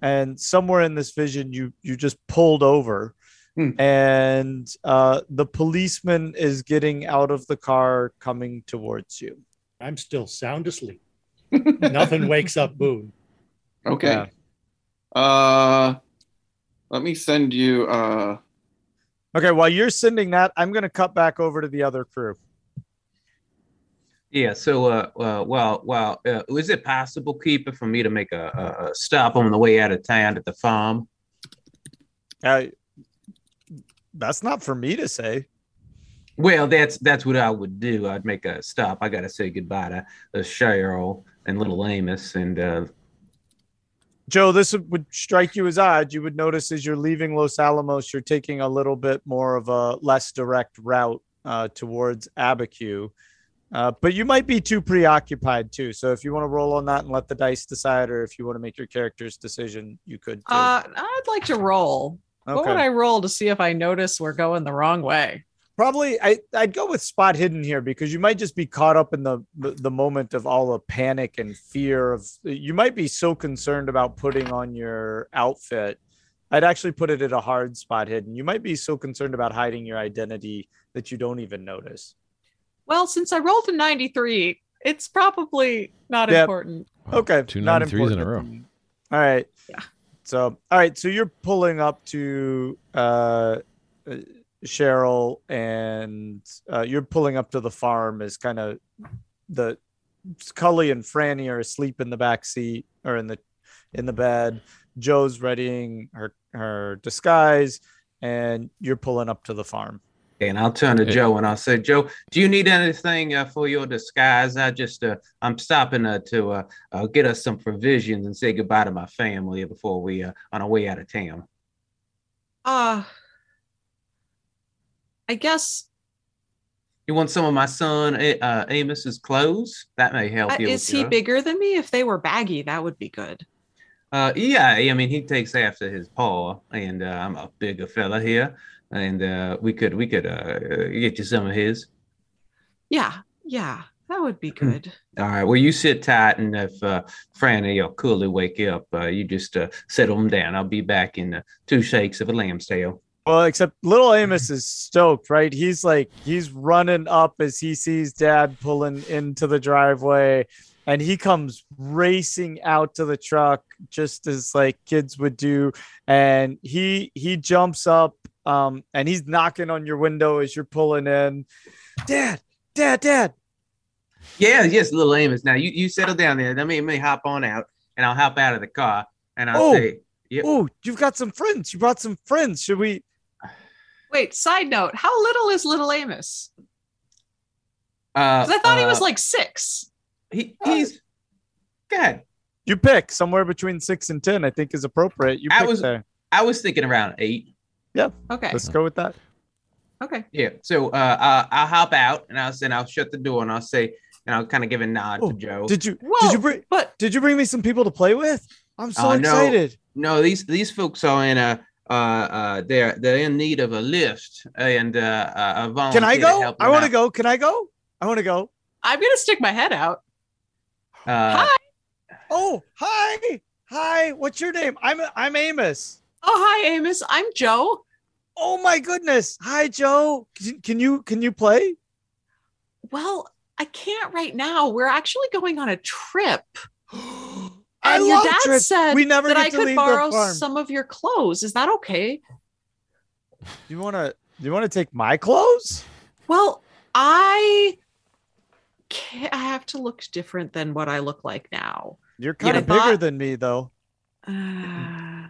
and somewhere in this vision, you you just pulled over Hmm. and uh, the policeman is getting out of the car coming towards you. I'm still sound asleep. Nothing wakes up Boone. Okay. Yeah. Uh, let me send you. Uh, Okay, while you're sending that, I'm going to cut back over to the other crew. Yeah. So, uh, uh well, well, uh, is it possible, keeper, for me to make a, a, a stop on the way out of town at the farm? Uh, that's not for me to say. Well, that's that's what I would do. I'd make a stop. I got to say goodbye to uh, Cheryl and little Amos, and uh, Joe, this would strike you as odd. You would notice as you're leaving Los Alamos, you're taking a little bit more of a less direct route uh, towards Abiquiu. Uh, but you might be too preoccupied too. So if you want to roll on that and let the dice decide, or if you want to make your character's decision, you could. Too. Uh, I'd like to roll. What would I roll to see if I notice we're going the wrong way? Probably, I, I'd go with spot hidden here because you might just be caught up in the, the the moment of all the panic and fear of. You might be so concerned about putting on your outfit. I'd actually put it at a hard spot hidden. You might be so concerned about hiding your identity that you don't even notice. Well, since I rolled a 93, it's probably not Yep. important. Okay, Two not 93s in a important. All right. Yeah. So, all right. So you're pulling up to uh, uh, Cheryl, and uh, you're pulling up to the farm. Is kind of the Scully and Franny are asleep in the back seat or in the in the bed. Joe's readying her her disguise. and you're pulling up to the farm. And I'll turn to Hey. Joe and I'll say, Joe, do you need anything uh, for your disguise? I just, uh, I'm stopping uh, to uh, uh, get us some provisions and say goodbye to my family before we uh, on our way out of town. Uh I guess You want some of my son uh, Amos's clothes? That may help uh, you. is he your- bigger than me? If they were baggy, that would be good. Uh, yeah, I mean, he takes after his paw, and uh, I'm a bigger fella here, and uh, we could we could uh, get you some of his. Yeah, yeah, that would be Hmm. good. All right. Well, you sit tight, and if uh, Franny or Cooley wake you up, uh, you just uh, settle them down. I'll be back in uh, two shakes of a lamb's tail. Well, except little Amos is stoked, right? He's like he's running up as he sees dad pulling into the driveway and he comes racing out to the truck just as like kids would do and he he jumps up um and he's knocking on your window as you're pulling in. Dad, dad, dad. Yeah, yes, little Amos. Now you, you settle down there. Let me let me hop on out, and I'll hop out of the car, and I'll Oh. say, Yep. Oh, you've got some friends. You brought some friends. Should we Wait, side note, how little is little Amos? uh, 'Cause I thought he was uh, like six. he, he's good. you pick somewhere between six and ten, I think is appropriate. You I pick was- there. I was thinking around eight. Yeah. Okay. Let's go with that. Okay. Yeah. So uh, uh, I'll hop out, and I'll say, I'll shut the door, and I'll say, and I'll kind of give a nod Oh, to Joe. Did you Well, did you bring but did you bring me some people to play with? I'm so Oh, no. excited. No, these these folks are in a uh uh they're they're in need of a lift and uh, uh a volunteer Can I to go? help I want to go. Can I go? I want to go. I'm gonna stick my head out. Uh, Hi. Oh, hi. Hi. What's your name? I'm I'm Amos. Oh, hi, Amos. I'm Joe. Oh my goodness. Hi, Joe. Can, can you can you play? Well, I can't right now. We're actually going on a trip. I your dad trips. said we never that I could borrow some of your clothes. Is that okay? You want to you want to take my clothes? Well, I can't, I have to look different than what I look like now. You're kind I of bigger thought- than me though. Uh,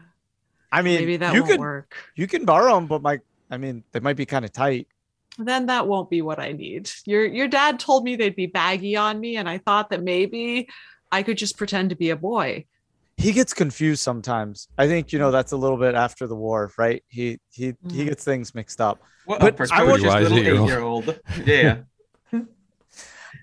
I mean, maybe that you won't could work. you can borrow them, but my I mean, they might be kind of tight. Then that won't be what I need. Your your dad told me they'd be baggy on me, and I thought that maybe I could just pretend to be a boy. he gets confused sometimes. I think you know that's a little bit after the war, right? He he he Mhm. gets things mixed up. what But a I want- precocious little Pretty wise eight-year-old. Yeah.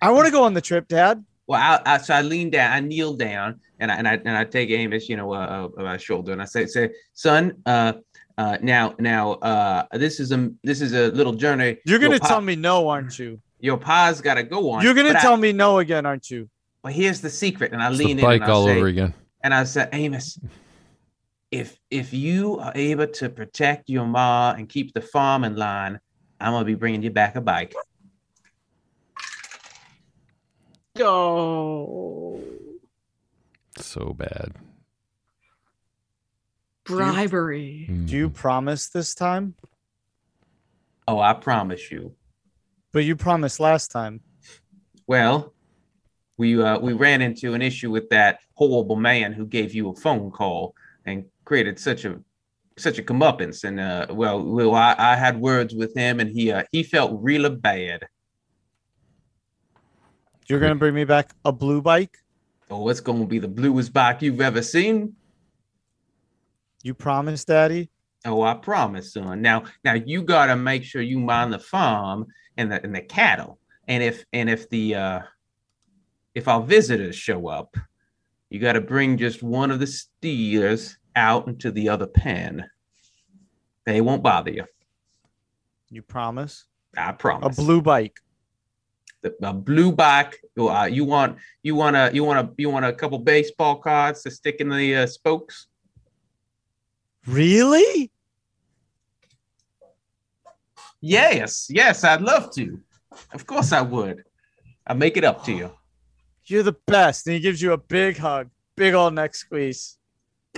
I want to go on the trip, Dad. Well, I, I so I lean down, I kneel down, and I and I and I take Amos, you know, uh, uh, my shoulder, and I say, say, son, uh, uh, now, now, uh, this is a this is a little journey. You're gonna your pa- tell me no, aren't you? your pa's got to go on. You're gonna but I- tell me no again, aren't you? Well, here's the secret, and I It's lean the in bike and I all say, over again. and I said, Amos, if if you are able to protect your ma and keep the farm in line, I'm gonna be bringing you back a bike. Go So bad. bribery. Do you Mhm. promise this time? Oh, I promise you. But you promised last time. Well, we uh, we ran into an issue with that horrible man who gave you a phone call and created such a such a comeuppance. And uh, well, well, I, I had words with him, and he uh, he felt really bad. You're gonna bring me back a blue bike. Oh, it's gonna be the bluest bike you've ever seen. You promise, Daddy. Oh, I promise, son. Now, now you gotta make sure you mind the farm and the and the cattle. And if and if the uh if our visitors show up, you gotta bring just one of the steers out into the other pen. They won't bother you. You promise I promise. A blue bike. the, a blue bike. Uh, you want you want a you want a you want a couple baseball cards to stick in the uh, spokes. Really? Yes, yes, I'd love to. Of course, I would. I'll make it up to you. You're the best. And he gives you a big hug, big old neck squeeze.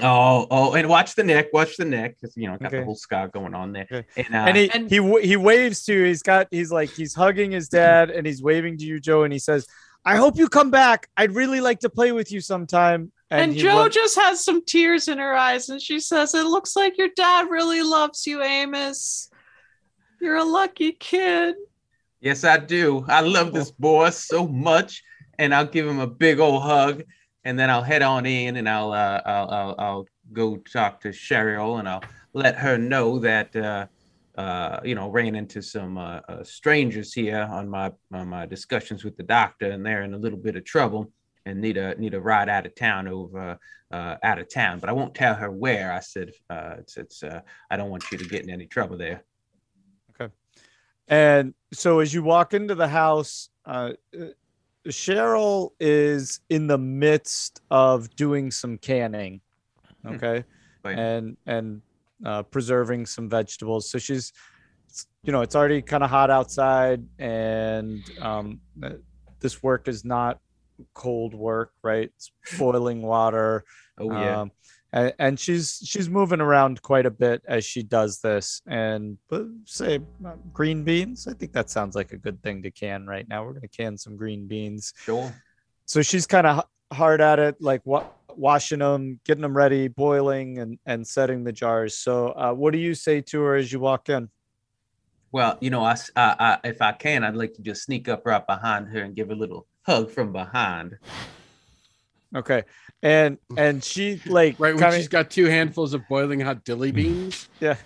Oh, oh, and watch the neck, watch the neck, because you know, got Okay. the whole scar going on there. Okay. And, uh, and he and- he he waves to you. He's got he's like he's hugging his dad and he's waving to you, Joe, and he says, "I hope you come back. I'd really like to play with you sometime." And, he Joe run- just has some tears in her eyes and she says, It looks like your dad really loves you, Amos. You're a lucky kid. Yes, I do. I love this boy so much, and I'll give him a big old hug, and then I'll head on in, and I'll uh, I'll, I'll I'll go talk to Cheryl, and I'll let her know that uh, uh, you know ran into some uh, uh, strangers here on my on my discussions with the doctor, and they're in a little bit of trouble and need a need a ride out of town over uh, out of town. But I won't tell her where. I said uh, it's it's uh, I don't want you to get in any trouble there. Okay. And so as you walk into the house, uh, Cheryl is in the midst of doing some canning, Hmm. okay, Right. and and uh, preserving some vegetables. So she's, you know, it's already kind of hot outside, and um, uh, this work is not cold work, right? It's boiling water. Oh yeah. Um, and, and she's she's moving around quite a bit as she does this. And say uh, green beans. I think that sounds like a good thing to can right now. We're gonna can some green beans. sure. So she's kind of hard at it, like wa- washing them, getting them ready, boiling, and and setting the jars. So uh, what do you say to her as you walk in? Well, you know, I, I- I- if I can, I'd like to just sneak up right behind her and give a little hug from behind. Okay, and and she like Right when kinda- she's got two handfuls of boiling hot dilly beans. Yeah.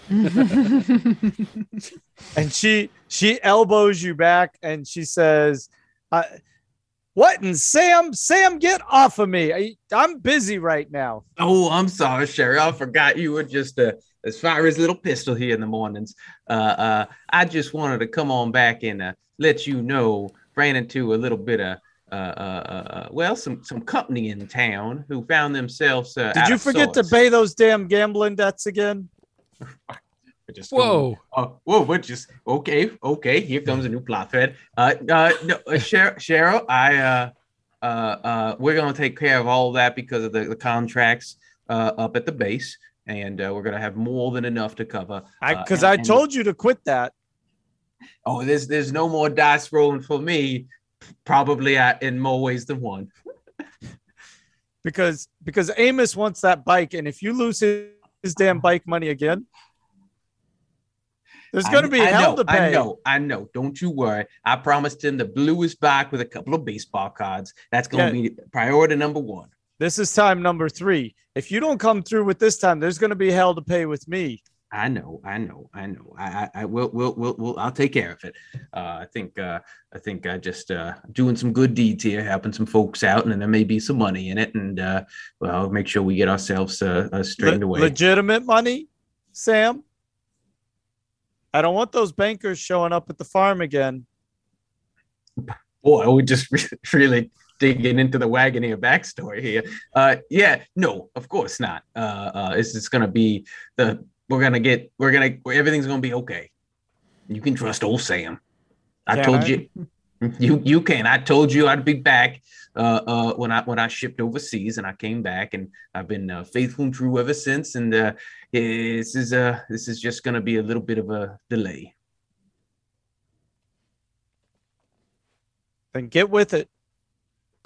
and she she elbows you back and she says uh, what and sam sam get off of me I, i'm busy right now Oh, I'm sorry, Sherry. I forgot you were just a as far as little pistol here in the mornings. Uh, uh, I just wanted to come on back and uh, let you know. Ran into a little bit of uh, uh, uh, uh, well, some some company in town who found themselves. Uh, did out you of forget sorts. to pay those damn gambling debts again Just Whoa. Whoa, what just okay, okay. Here comes a new plot thread. Uh, uh, no, uh, Cheryl, Cheryl, I, uh, uh, uh, we're gonna take care of all of that because of the, the contracts uh, up at the base, and uh, we're gonna have more than enough to cover. i because i told you to quit that Oh, there's there's no more dice rolling for me. Probably uh, in more ways than one. because because amos wants that bike and if you lose his, his damn bike money again there's going to be I hell know, to pay I know, I know. Don't you worry. I promised him the bluest bike with a couple of baseball cards. That's gonna Yeah. be priority number one. this is time number three if you don't come through with this time there's going to be hell to pay with me I know, I know, I know. I, I, I will, will, will, will. I'll take care of it. Uh, I think, uh, I think I just uh, doing some good deeds here, helping some folks out, and then there may be some money in it, and uh, well, make sure we get ourselves uh, uh, straightened Le- away. legitimate money, Sam. I don't want those bankers showing up at the farm again. Boy, we just really digging into the wagon Wagoneer backstory here. Uh, yeah, no, of course not. Uh, uh, it's just gonna be the we're gonna get we're gonna everything's gonna be okay. You can trust old Sam. I told you, you you can. I told you I'd be back uh, uh, when I when I shipped overseas, and I came back, and I've been uh, faithful and true ever since. And uh, this is uh this is just gonna be a little bit of a delay. Then get with it.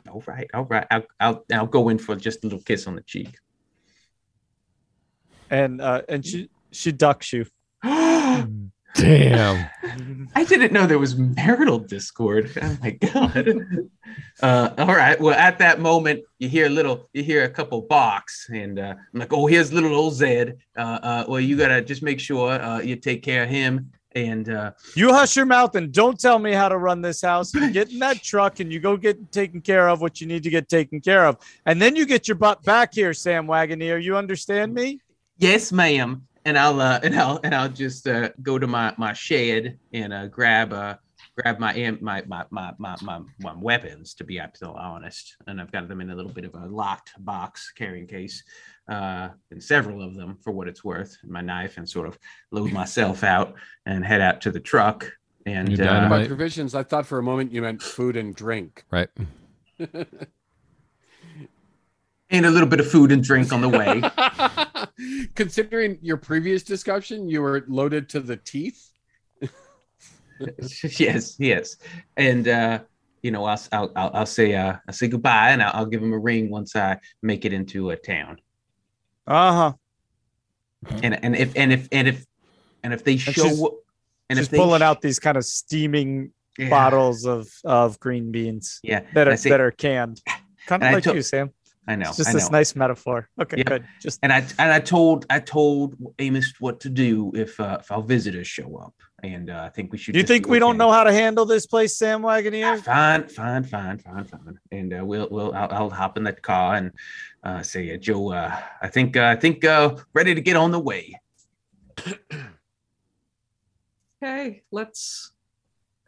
All right, all right. I'll I'll I'll go in for just a little kiss on the cheek. And uh, and she she ducks you. Damn. I didn't know there was marital discord. Oh my god. Uh, all right. Well, at that moment, you hear a little, you hear a couple barks, and uh, I'm like, "Oh, here's little old Zed." Uh, uh, well, you gotta just make sure uh, you take care of him. And uh, You hush your mouth and don't tell me how to run this house. You get in that truck and you go get taken care of what you need to get taken care of. And then you get your butt back here, Sam Wagoneer. You understand me? yes, ma'am. And I'll uh, and I'll and I'll just uh, go to my my shed and uh, grab uh grab my my my my my my, my weapons to be absolutely honest. And I've got them in a little bit of a locked box carrying case, uh, and several of them for what it's worth. My knife and sort of load myself out and head out to the truck. And uh, dynamite. By provisions, I thought for a moment you meant food and drink. Right. and a little bit of food and drink on the way. Considering your previous discussion, you were loaded to the teeth. yes, yes. And uh you know, I'll I'll I'll, I'll say uh, I'll say goodbye, and I'll, I'll give him a ring once I make it into a town. Uh huh. And and if and if and if and if they show she's- what- and She's if they pulling sh- out these kind of steaming Yeah. bottles of of green beans yeah, that are say- that are canned. Kind of like took- you, Sam. I know, It's just I this know. nice metaphor. Okay, Yeah. good. Just and I and I told I told Amos what to do if uh, if our visitors show up, and uh, I think we should. you think we don't okay. know how to handle this place, Sam Wagoneer? Fine, fine, fine, fine, fine. And uh, we'll we'll I'll, I'll hop in that car and uh, say, uh, Joe, uh, I think uh, I think uh, ready to get on the way. Okay, let's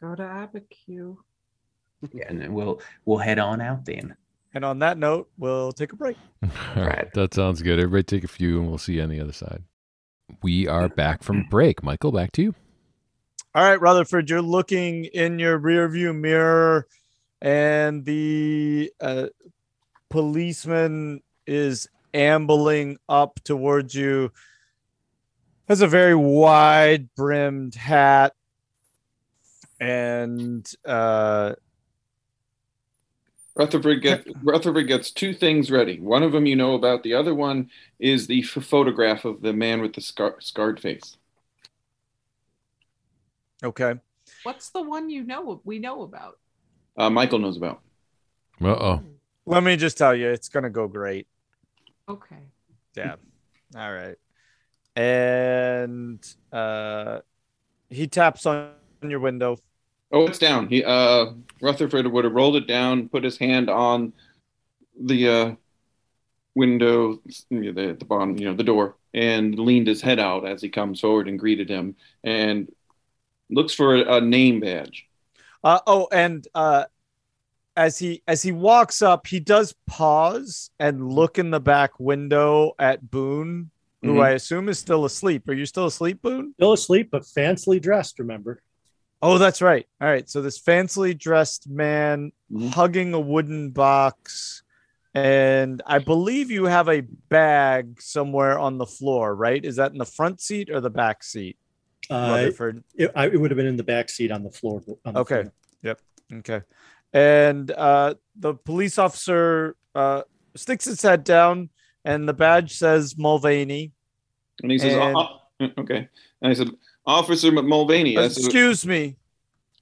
go to Abiquiu. Yeah, and then we'll we'll head on out then. And on that note, we'll take a break. All right, that sounds good. Everybody take a few, and we'll see you on the other side. We are back from break. Michael, back to you. All right, Rutherford, you're looking in your rear view mirror, and the uh, policeman is ambling up towards you. Has a very wide brimmed hat and uh, Rutherford gets Rutherford gets two things ready. One of them you know about. The other one is the f- photograph of the man with the scar- scarred face. okay. What's the one you know we know about? Uh, Michael knows about. Uh oh. Let me just tell you, it's gonna go great. Okay. Yeah. All right. And uh, he taps on your window. Oh, it's down. He uh, Rutherford would have rolled it down, put his hand on the uh, window, the the bottom, you know, the door, and leaned his head out as he comes forward and greeted him, and looks for a, a name badge. Uh, oh, and uh, as he as he walks up, he does pause and look in the back window at Boone, who Mhm. I assume is still asleep. Are you still asleep, Boone? Still asleep, but fancily dressed. Remember? Oh, that's right. All right. So this fancily dressed man Mhm. hugging a wooden box, and I believe you have a bag somewhere on the floor, right? Is that in the front seat or the back seat, Uh, Rutherford? it, I, it would have been in the back seat on the floor. on the Okay. floor. Okay. And uh, the police officer uh, sticks his head down, and the badge says Mulvaney. And he says, And- "Oh, oh, "Okay." And I said, "Officer Mulvaney." Said, Excuse me.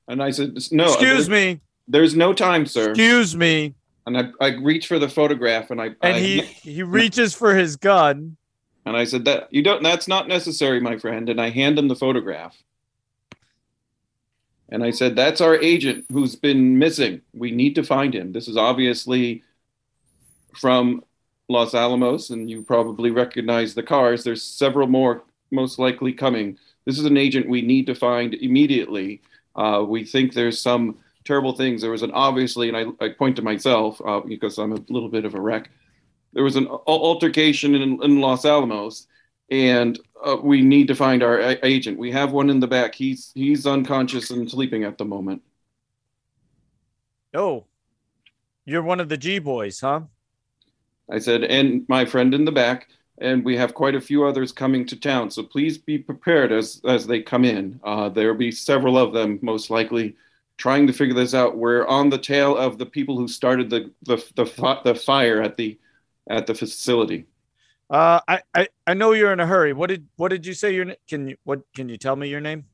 and I said, "No, Excuse there's, me. There's no time, sir." Excuse me. And I, I reach for the photograph, and I, And I he he reaches for his gun. and I said that you don't. That's not necessary, my friend. And I hand him the photograph. And I said, "That's our agent who's been missing. We need to find him. This is obviously from Los Alamos, and you probably recognize the cars. There's several more, most likely coming. This is an agent we need to find immediately. Uh, we think there's some terrible things. There was an obviously, and I, I point to myself uh, because I'm a little bit of a wreck. There was an altercation in, in Los Alamos, and uh, we need to find our a- agent. We have one in the back. He's he's unconscious and sleeping at the moment. Oh, you're one of the G boys, huh? I said, and my friend in the back, and we have quite a few others coming to town. So please be prepared as as they come in. Uh, there will be several of them, most likely, trying to figure this out. We're on the tail of the people who started the the the, the fire at the at the facility. Uh, I, I I know you're in a hurry. What did what did you say your? Can you what can you tell me your name?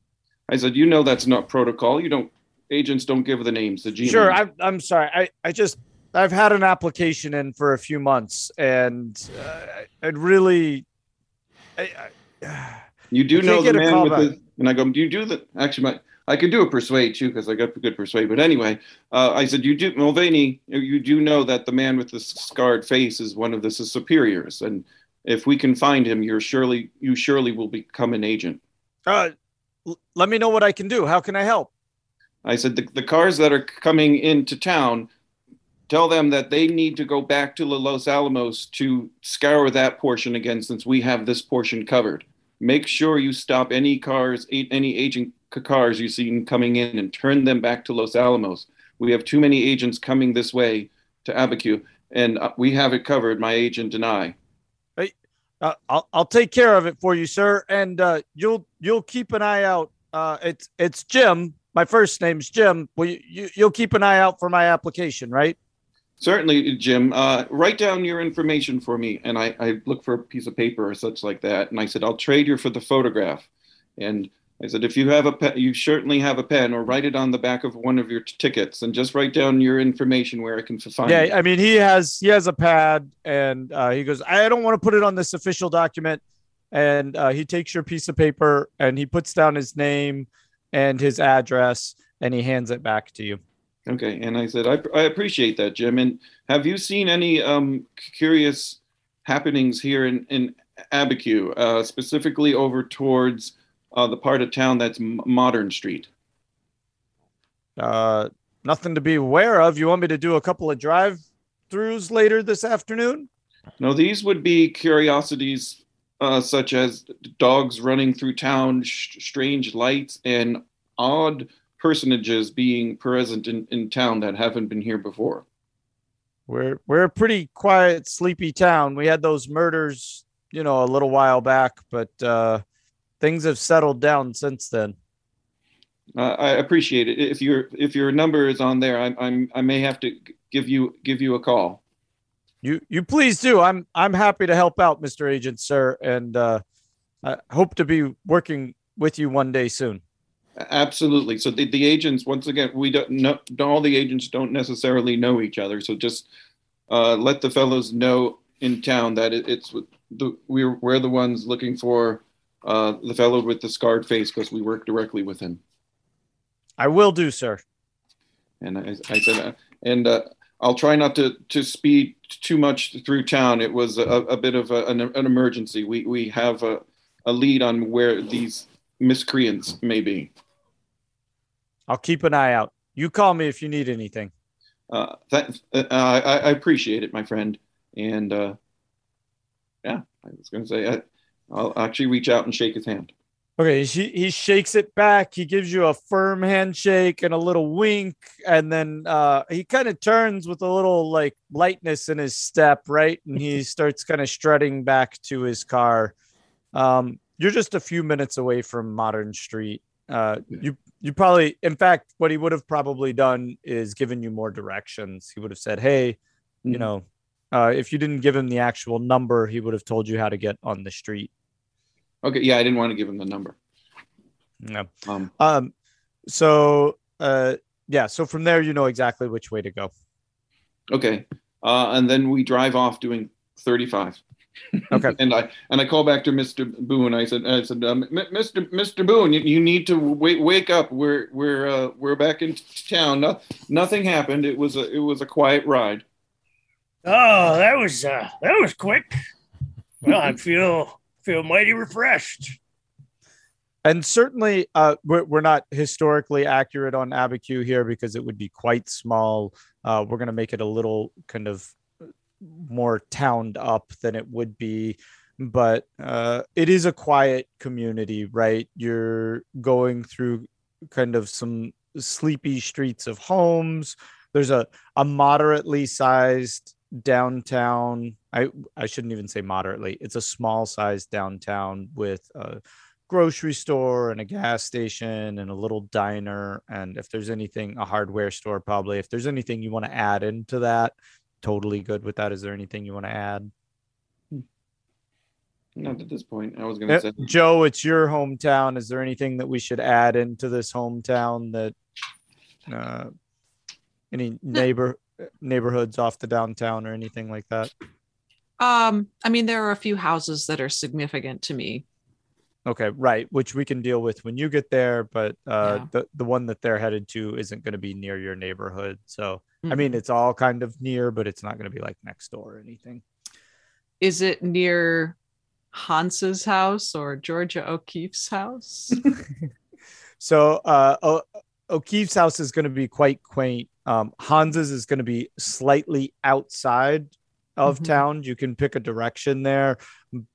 I said, you know that's not protocol. You don't agents don't give the names. The G Sure. I'm I'm sorry. I I just I've had an application in for a few months, and uh, I'd really. I, I, You do know the man with the, and I go, do you do the, actually, my, I could do a persuade too, because I got good persuade. But anyway, uh, I said, you do, Mulvaney, you do know that the man with the scarred face is one of the superiors. And if we can find him, you're surely, you surely will become an agent. uh, l- let me know what I can do. How can I help? I said, the, the cars that are coming into town, tell them that they need to go back to Los Alamos to scour that portion again, since we have this portion covered. Make sure you stop any cars, any agent cars you see coming in and turn them back to Los Alamos. We have too many agents coming this way to Abiquiu, and uh, we have it covered, my agent and I. Uh, I'll I'll take care of it for you, sir, and uh, you'll you'll keep an eye out. Uh, it's it's Jim, my first name's Jim. Well, you, you you'll keep an eye out for my application, right? Certainly, Jim. Uh, write down your information for me. And I, I look for a piece of paper or such like that. And I said, I'll trade you for the photograph. And I said, if you have a pen, you certainly have a pen, or write it on the back of one of your t- tickets, and just write down your information where I can find Yeah, it. I mean he has he has a pad, and uh, he goes, I don't want to put it on this official document, and uh, he takes your piece of paper and he puts down his name and his address, and he hands it back to you. Okay, and I said, I, I appreciate that, Jim. And have you seen any um, curious happenings here in in Abiquiu, uh, specifically over towards uh, the part of town that's M- Modern Street? Uh, nothing to be aware of. You want me to do a couple of drive throughs later this afternoon? No, these would be curiosities uh, such as dogs running through town, sh- strange lights, and odd personages being present in, in town that haven't been here before. We're we're a pretty quiet, sleepy town. We had those murders, you know, a little while back, but uh, things have settled down since then. Uh, I appreciate it. If your if your number is on there, I'm, I'm I may have to give you give you a call. You you please do. I'm I'm happy to help out, Mr. Agent, sir, and uh, I hope to be working with you one day soon. Absolutely. So the, the agents, once again, we don't know, all the agents don't necessarily know each other. So just uh, let the fellows know in town that it, it's the we're we're the ones looking for uh, the fellow with the scarred face because we work directly with him. I will do, sir. And I, I said, uh, and uh, I'll try not to to speed too much through town. It was a, a bit of a, an, an emergency. We we have a, a lead on where these miscreants may be. I'll keep an eye out. You call me if you need anything. Uh, that, uh, I, I appreciate it, my friend. And uh, yeah, I was going to say I, I'll actually reach out and shake his hand. Okay, he, he shakes it back. He gives you a firm handshake and a little wink, and then uh, he kind of turns with a little like lightness in his step, right? And he starts kind of strutting back to his car. Um, you're just a few minutes away from Modern Street. Uh, you you probably, in fact, what he would have probably done is given you more directions. He would have said, "Hey, you Mhm. know, uh, if you didn't give him the actual number, he would have told you how to get on the street." Okay, yeah, I didn't want to give him the number. Yeah. Um, Um, so uh, yeah, so from there you know exactly which way to go. okay, uh, and then we drive off doing 35. Okay. and I and I call back to Mr. Boone. I said, I said, um, M- Mr. Mr. Boone, you, you need to wake wake up. We're we're uh, we're back in town. No, nothing happened. It was a it was a quiet ride. Oh, that was uh that was quick. Well, I feel feel mighty refreshed. And certainly, uh, we're, we're not historically accurate on Abiquiu here because it would be quite small. Uh, we're going to make it a little kind of more towned up than it would be, but uh, it is a quiet community, right? You're going through kind of some sleepy streets of homes. There's a, a moderately sized downtown. I, I shouldn't even say moderately. It's a small sized downtown with a grocery store and a gas station and a little diner. And if there's anything, a hardware store, probably. If there's anything you want to add into that, totally good with that. Is there anything you want to add? Not at this point. I was gonna Uh, say Joe, it's your hometown. Is there anything that we should add into this hometown that uh, any neighbor neighborhoods off the downtown or anything like that? Um, I mean, there are a few houses that are significant to me. Okay, right, which we can deal with when you get there, but uh, Yeah. the the one that they're headed to isn't going to be near your neighborhood. So I Mhm. mean, it's all kind of near, but it's not going to be like next door or anything. Is it near Hans's house or Georgia O'Keeffe's house? So uh, o- O'Keeffe's house is going to be quite quaint. Um, Hans's is going to be slightly outside of Mhm. town. You can pick a direction there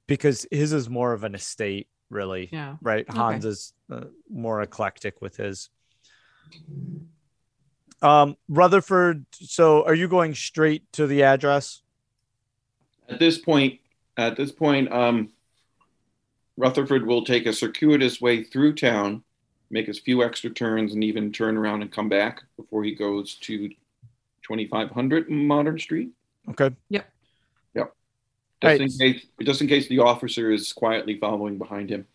because his is more of an estate, really. yeah. Right. Okay. Hans is uh, more eclectic with his. Um, Rutherford. So, are you going straight to the address? at this point, at this point, um, Rutherford will take a circuitous way through town make a few extra turns, and even turn around and come back before he goes to 2500 Modern Street. Okay. Yep. Yep. Right. Just in case, just in case the officer is quietly following behind him.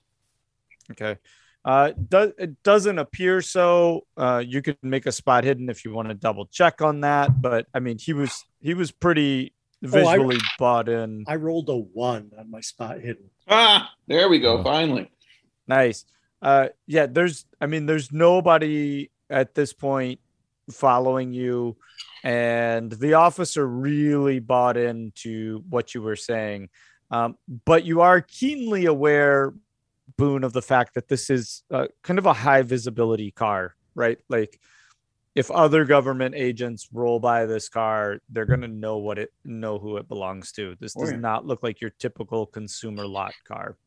Okay. Uh, does it doesn't appear so. Uh, you could make a spot hidden if you want to double check on that. But I mean, he was he was pretty Oh, I- visually bought in. I rolled a one on my spot hidden. Ah, there we go. Oh. Finally. Nice. Uh, yeah. There's I mean, there's nobody at this point following you, and the officer really bought into what you were saying. Um, but you are keenly aware, Boone, of the fact that this is uh, kind of a high visibility car, right? Like, if other government agents roll by this car, they're gonna know what it know who it belongs to. This Oh, does yeah. not look like your typical consumer lot car.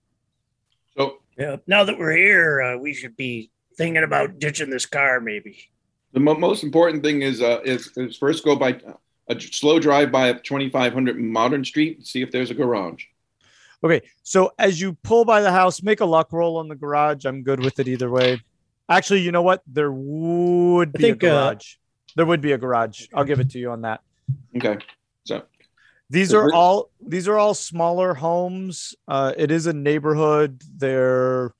So Yeah. Now that we're here, uh, we should be thinking about ditching this car, maybe. The mo- most important thing is, uh, is is first go by a slow drive by 2500 Modern Street. See if there's a garage. Okay, so as you pull by the house, make a luck roll on the garage. I'm good with it either way. Actually, you know what? There would be think, a uh, garage. there would be a garage. I'll give it to you on that. Okay. So These are all these are all smaller homes. Uh, it is a neighborhood. There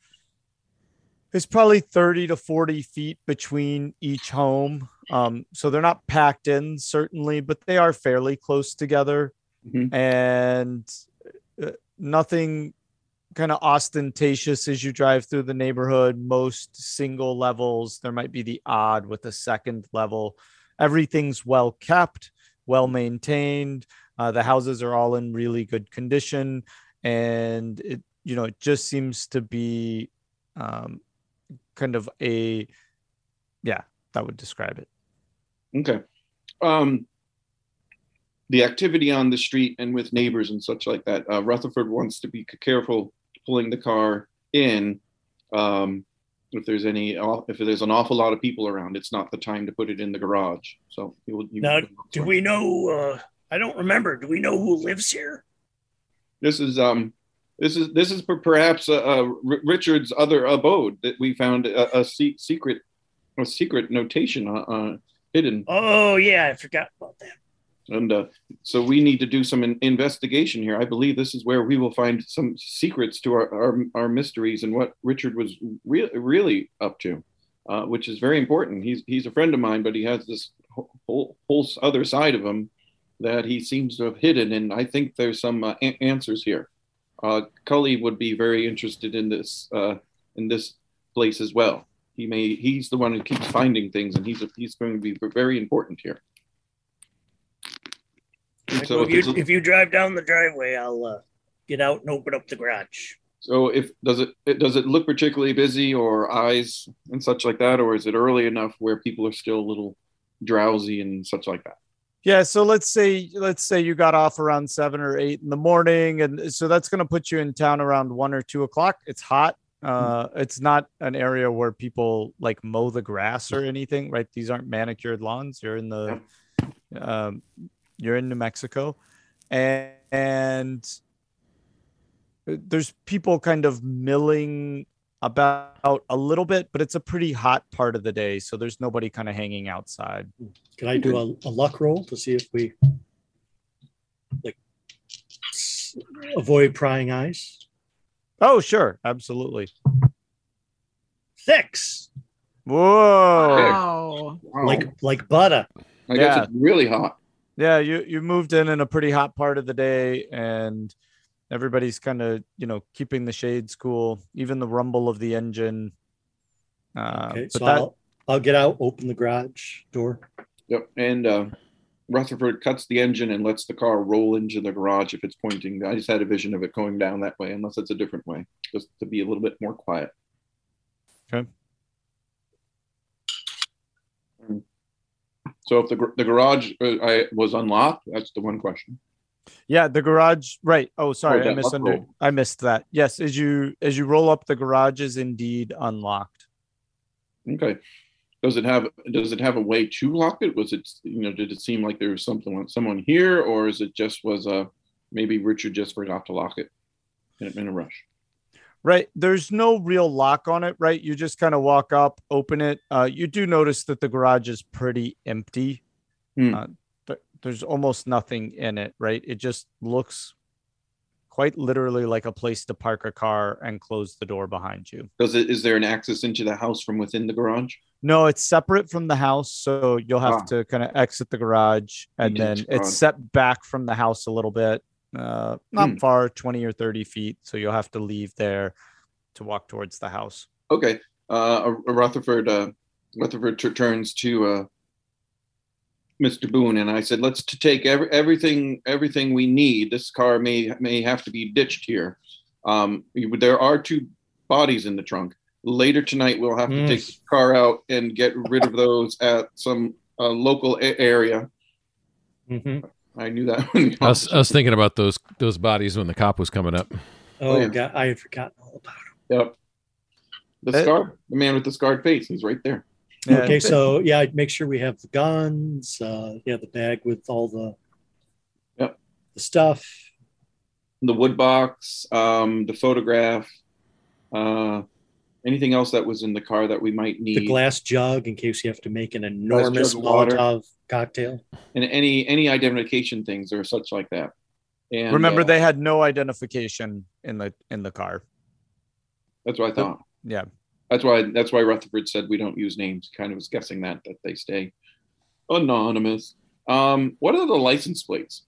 is probably 30 to 40 feet between each home. Um, so they're not packed in, certainly, but they are fairly close together. Mhm. And uh, nothing kind of ostentatious as you drive through the neighborhood. Most single levels, there might be the odd with a second level. Everything's well kept, well maintained. Uh, the houses are all in really good condition, and it you know it just seems to be um, kind of a yeah that would describe it. Okay. Um, the activity on the street and with neighbors and such like that. Uh, Rutherford wants to be careful pulling the car in. Um, if there's any, if there's an awful lot of people around, it's not the time to put it in the garage. So he will. he Now, Do we know? Uh, I don't remember. Do we know who lives here? This is um, this is this is perhaps uh, uh, Richard's other abode that we found a, a se- secret, a secret notation uh, hidden. Oh yeah, I forgot about that. And uh, so we need to do some in- investigation here. I believe this is where we will find some secrets to our, our, our mysteries and what Richard was re- really up to, uh, which is very important. He's, he's a friend of mine, but he has this whole, whole, whole other side of him that he seems to have hidden. And I think there's some uh, a- answers here. Uh, Cully would be very interested in this, uh, in this place as well. He may, he's the one who keeps finding things and he's, he's going to be very important here. And so if, if you, a- if you drive down the driveway, I'll uh, get out and open up the garage. So if does it, it does it look particularly busy or eyes and such like that, or is it early enough where people are still a little drowsy and such like that? Yeah, so let's say let's say you got off around seven or eight in the morning, and so that's going to put you in town around one or two o'clock. It's hot. Uh, it's not an area where people like mow the grass or anything, right? These aren't manicured lawns. You're in the, um, you're in New Mexico, and, and there's people kind of milling about a little bit, but it's a pretty hot part of the day, so there's nobody kind of hanging outside. Hmm. Can I do a, a luck roll to see if we like avoid prying eyes? Oh, sure, absolutely. Six. Whoa. Wow. Wow. Like like butter. I guess yeah. it's really hot. Yeah, you you moved in in a pretty hot part of the day, and everybody's kind of you know keeping the shades cool, even the rumble of the engine. Uh, Okay, but so that I'll I'll get out, open the garage door. Yep. And uh, Rutherford cuts the engine and lets the car roll into the garage if it's pointing. I just had a vision of it going down that way, unless it's a different way, just to be a little bit more quiet. Okay. So if the the garage uh, I was unlocked, that's the one question. Yeah, the garage. Right. Oh, sorry, I that luck misunder. I missed that. Yes, as you as you roll up, the garage is indeed unlocked. Okay. Does it have does it have a way to lock it? Was it you know did it seem like there was something someone here, or is it just was uh maybe Richard just forgot to lock it in, in a rush? Right. There's no real lock on it, right? You just kind of walk up, open it. Uh, you do notice that the garage is pretty empty. Hmm. Uh, there's almost nothing in it, right? It just looks quite literally like a place to park a car and close the door behind you. Does it? Is there an access into the house from within the garage? No, it's separate from the house, so you'll have Ah. to kind of exit the garage, and then the it's garage. set back from the house a little bit, uh, not Hmm. far, twenty or thirty feet. So you'll have to leave there to walk towards the house. Okay. Uh, Rutherford. Uh, Rutherford t- turns to uh, Mr. Boone, and I said, "Let's t- take every, everything everything we need. This car may may have to be ditched here. Um, there are two bodies in the trunk. Later tonight, we'll have to take Mm. the car out and get rid of those at some uh, local a- area. Mhm. I knew that. When I was, I was thinking about those those bodies when the cop was coming up. Oh, yeah. God, I had forgotten all about Yep. The scar, the man with the scarred face, he's right there. It. Yeah, Okay, so yeah, I'd make sure we have the guns. Uh, yeah, the bag with all the Yep. the stuff. The wood box, um, the photograph, uh, anything else that was in the car that we might need, the glass jug in case you have to make an enormous jug of water. Molotov cocktail. and any any identification things or such like that. And Remember, uh, they had no identification in the in the car. that's what I thought. Yeah. That's why that's why Rutherford said we don't use names. Kind of was guessing that that they stay anonymous. Um, what are the license plates?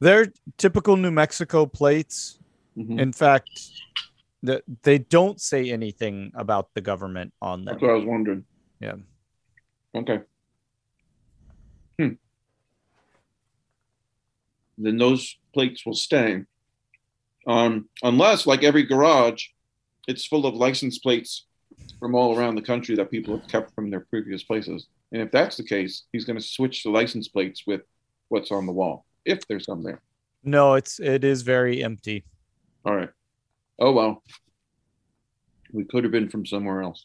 They're typical New Mexico plates. Mhm. In fact, that they don't say anything about the government on them. That's what I was wondering. Yeah. Okay. Hmm. Then those plates will stay. Um, unless, like every garage, it's full of license plates from all around the country that people have kept from their previous places. And if that's the case, he's going to switch the license plates with what's on the wall, if there's some there. No, it's it is very empty. All right. Oh well. We could have been from somewhere else.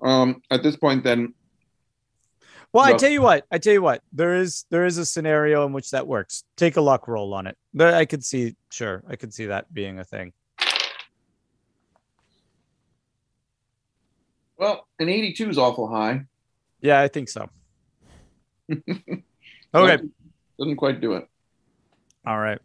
Um, at this point, then Well, I tell you what, I tell you what, there is there is a scenario in which that works. Take a luck roll on it. I could see, sure, I could see that being a thing. Well, an 82 is awful high. Yeah, I think so. okay, Doesn't- Doesn't quite do it. all right.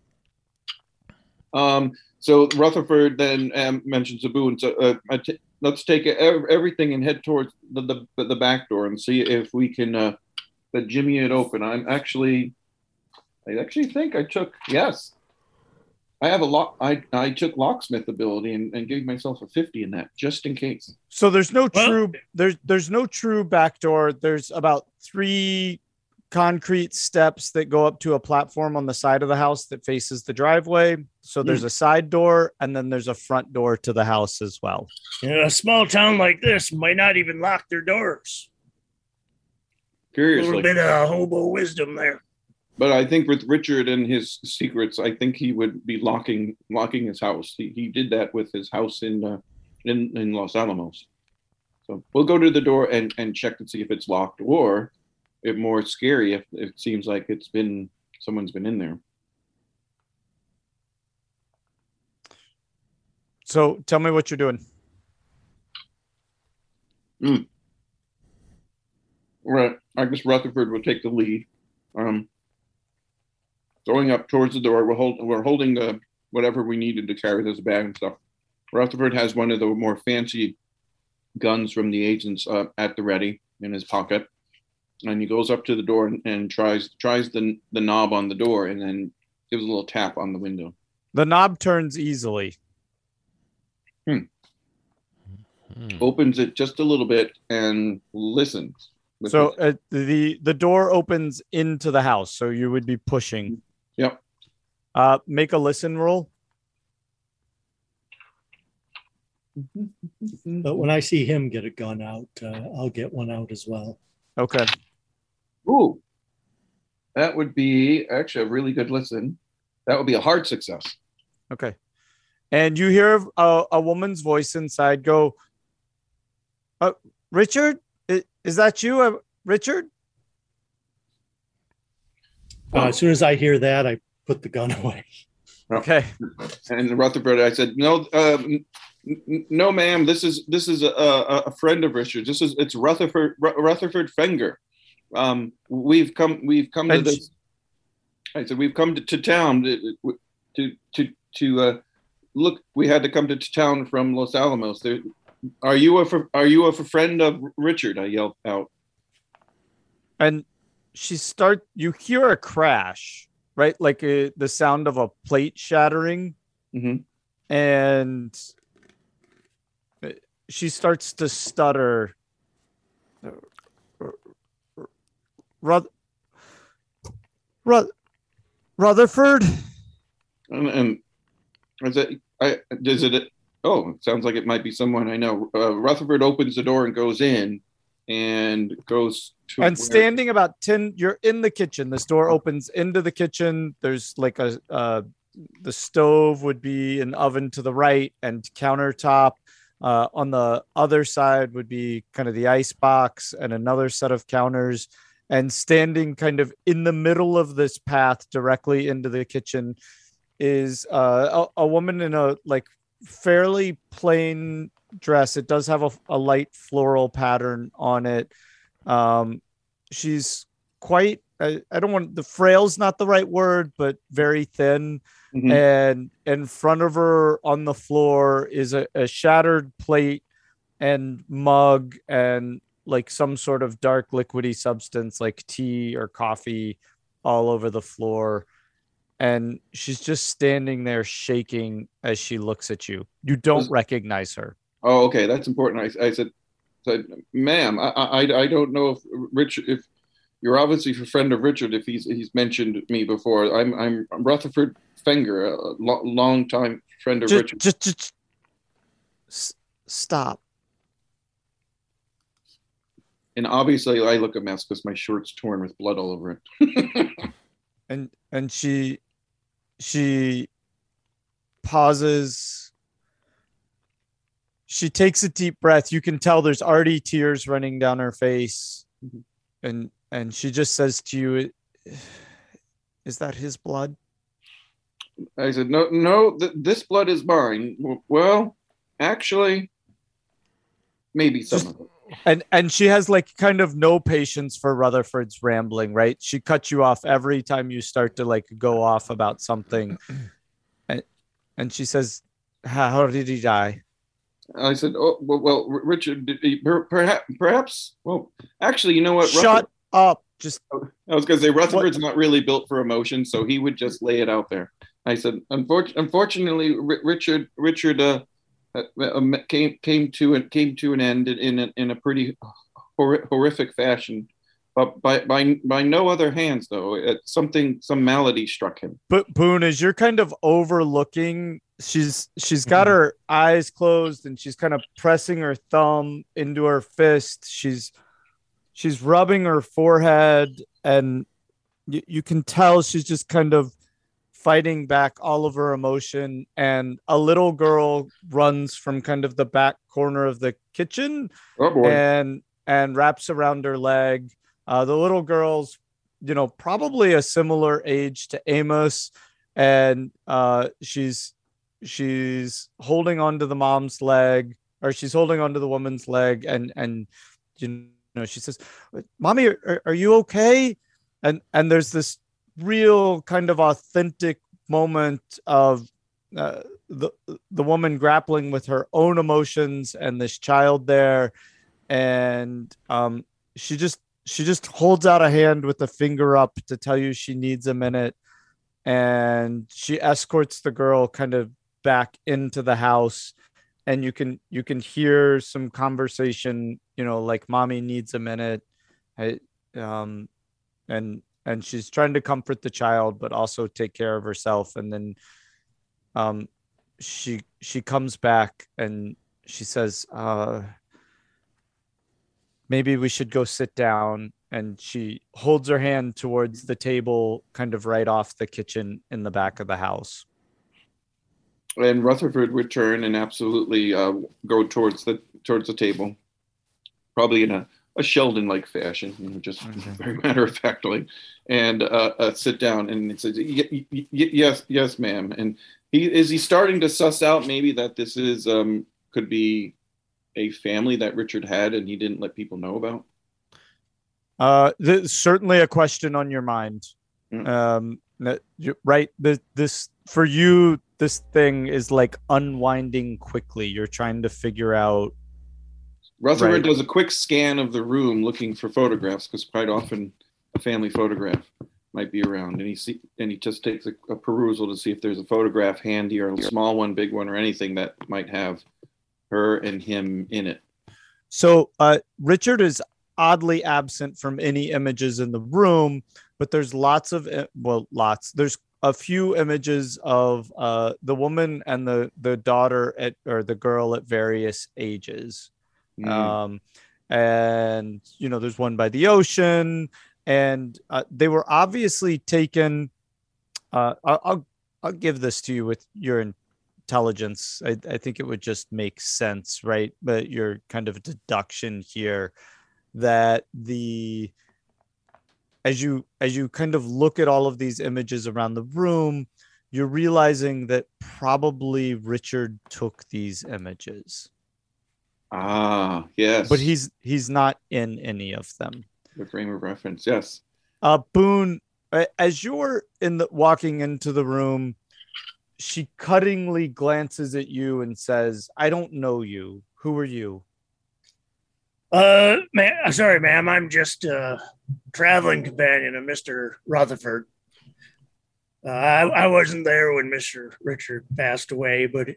Um, so Rutherford then um, mentions the Boone. So uh, I t- let's take everything and head towards the, the, the back door and see if we can uh, uh, jimmy it open. I'm actually, I actually think I took, yes. I have a lock. I, I took locksmith ability and, and gave myself a 50 in that just in case. So there's no Well- true there's there's no true back door. There's about three concrete steps that go up to a platform on the side of the house that faces the driveway. So hmm. there's a side door and then there's a front door to the house as well. In a small town like this might not even lock their doors. A little Curiously. bit of hobo wisdom there. But I think with Richard and his secrets, I think he would be locking locking his house. He, he did that with his house in uh, in in Los Alamos. So we'll go to the door and and check to see if it's locked, or if more scary, if it seems like it's been someone's been in there. So tell me what you're doing. Right. I guess Rutherford will take the lead. Um, going up towards the door, we're hold, we're holding the whatever we needed to carry this bag and stuff. Rutherford has one of the more fancy guns from the agents uh, at the ready in his pocket, and he goes up to the door and, and tries tries the the knob on the door, and then gives a little tap on the window. The knob turns easily. Hmm. Opens it just a little bit and listens. So uh, the the door opens into the house, so you would be pushing. Yep. Uh, make a listen roll. But when I see him get a gun out, uh, I'll get one out as well. Okay. Ooh, that would be actually a really good listen. That would be a hard success. Okay. And you hear a, a woman's voice inside go, uh, Richard, is, is that you, uh, Richard? Uh, as soon as I hear that, I put the gun away. Okay. And Rutherford, I said, no, um, n- n- no, ma'am. This is this is a, a, a friend of Richard. This is it's Rutherford Ru- Rutherford Fenger. Um, we've come we've come to And this. I said we've come to, to town to to to, to uh, look. We had to come to town from Los Alamos. There, are you a are you a friend of Richard? I yelled out. and she start you hear a crash right like uh the sound of a plate shattering Mhm. and uh, she starts to stutter Ruth- Ruth- rutherford And, and is it? I does it? Oh, it sounds like it might be someone I know. Uh, Rutherford opens the door and goes in, and goes to and where- standing about 10 you're in the kitchen. This door opens into the kitchen. There's like a uh the stove would be an oven to the right and countertop. Uh, on the other side would be kind of the ice box and another set of counters. And standing kind of in the middle of this path directly into the kitchen is uh, a, a woman in a like fairly plain dress. It does have a, a light floral pattern on it. Um, she's quite I, I don't want the frail's not the right word but very thin. Mhm. and in front of her on the floor is a, a shattered plate and mug and like some sort of dark liquidy substance like tea or coffee all over the floor. And she's just standing there shaking as she looks at you. You don't Was- recognize her Oh, okay, that's important. I, I said, said, ma'am, I, I, I don't know if Richard, if you're obviously a friend of Richard, if he's he's mentioned me before. I'm I'm Rutherford Fenger, a lo- long time friend of just, Richard. just, just s- stop And obviously, I look a mess because my shirt's torn with blood all over it. and and she she pauses she takes a deep breath you can tell there's already tears running down her face Mhm. and and she just says to you is that his blood I said, no, no, th- this blood is mine. Well, actually, maybe some Just- of it. and and she has like kind of no patience for rutherford's rambling right she cuts you off every time you start to like go off about something and and she says how, how did he die I said, oh, well, well Richard, did he- per- perhaps, perhaps, well, actually, you know what? shut up just I was going to say Rutherford's not really built for emotion, so he would just lay it out there. I said, Unfor- unfortunately, R- Richard Richard uh, uh, uh, came came to came to an end in a, in a pretty hor- horrific fashion, but by by by no other hands though. It, something some malady struck him. But Boone, as you're kind of overlooking, she's she's got mm-hmm. her eyes closed and she's kind of pressing her thumb into her fist. She's she's rubbing her forehead, and you, you can tell she's just kind of fighting back all of her emotion. And a little girl runs from kind of the back corner of the kitchen Oh and and wraps around her leg. Uh, the little girl's, you know, probably a similar age to Amos, and uh, she's she's holding onto the mom's leg, or she's holding onto the woman's leg, and and you know she says, "Mommy, are, are you okay?" And and there's this real kind of authentic moment of uh, the the woman grappling with her own emotions and this child there and um she just she just holds out a hand with the finger up to tell you she needs a minute and she escorts the girl kind of back into the house and you can you can hear some conversation you know like mommy needs a minute. I, um and and she's trying to comfort the child but also take care of herself and then um she she comes back and she says uh maybe we should go sit down. And she holds her hand towards the table kind of right off the kitchen in the back of the house. And Rutherford would turn and absolutely uh, go towards the towards the table, probably in a a Sheldon-like fashion, you know, just very matter of factly, and uh, uh, sit down and it says, y- y- "Yes, yes, ma'am." And he is he starting to suss out maybe that this is um, could be a family that Richard had and he didn't let people know about. Uh, certainly a question on your mind. Mm. Um, right. This, this for you, this thing is like unwinding quickly. You're trying to figure out. Rutherford Right. does a quick scan of the room looking for photographs because quite often a family photograph might be around, and he see and he just takes a, a perusal to see if there's a photograph handy or a small one, big one, or anything that might have her and him in it. So, uh, Richard is oddly absent from any images in the room, but there's lots of well, lots. There's a few images of uh, the woman and the the daughter at or the girl at various ages. Mm. um and you know there's one by the ocean and uh, they were obviously taken uh I'll, I'll i'll give this to you with your intelligence I, I think it would just make sense right but your kind of deduction here that the as you as you kind of look at all of these images around the room you're realizing that probably richard took these images Ah, yes. but he's he's not in any of them. the frame of reference. Yes. Uh, Boone, as you're in the walking into the room, she cuttingly glances at you and says, "I don't know you. Who are you?" Uh, ma- sorry, ma'am. I'm just a traveling companion of Mr. Rutherford. Uh, I, I wasn't there when Mr. Richard passed away, but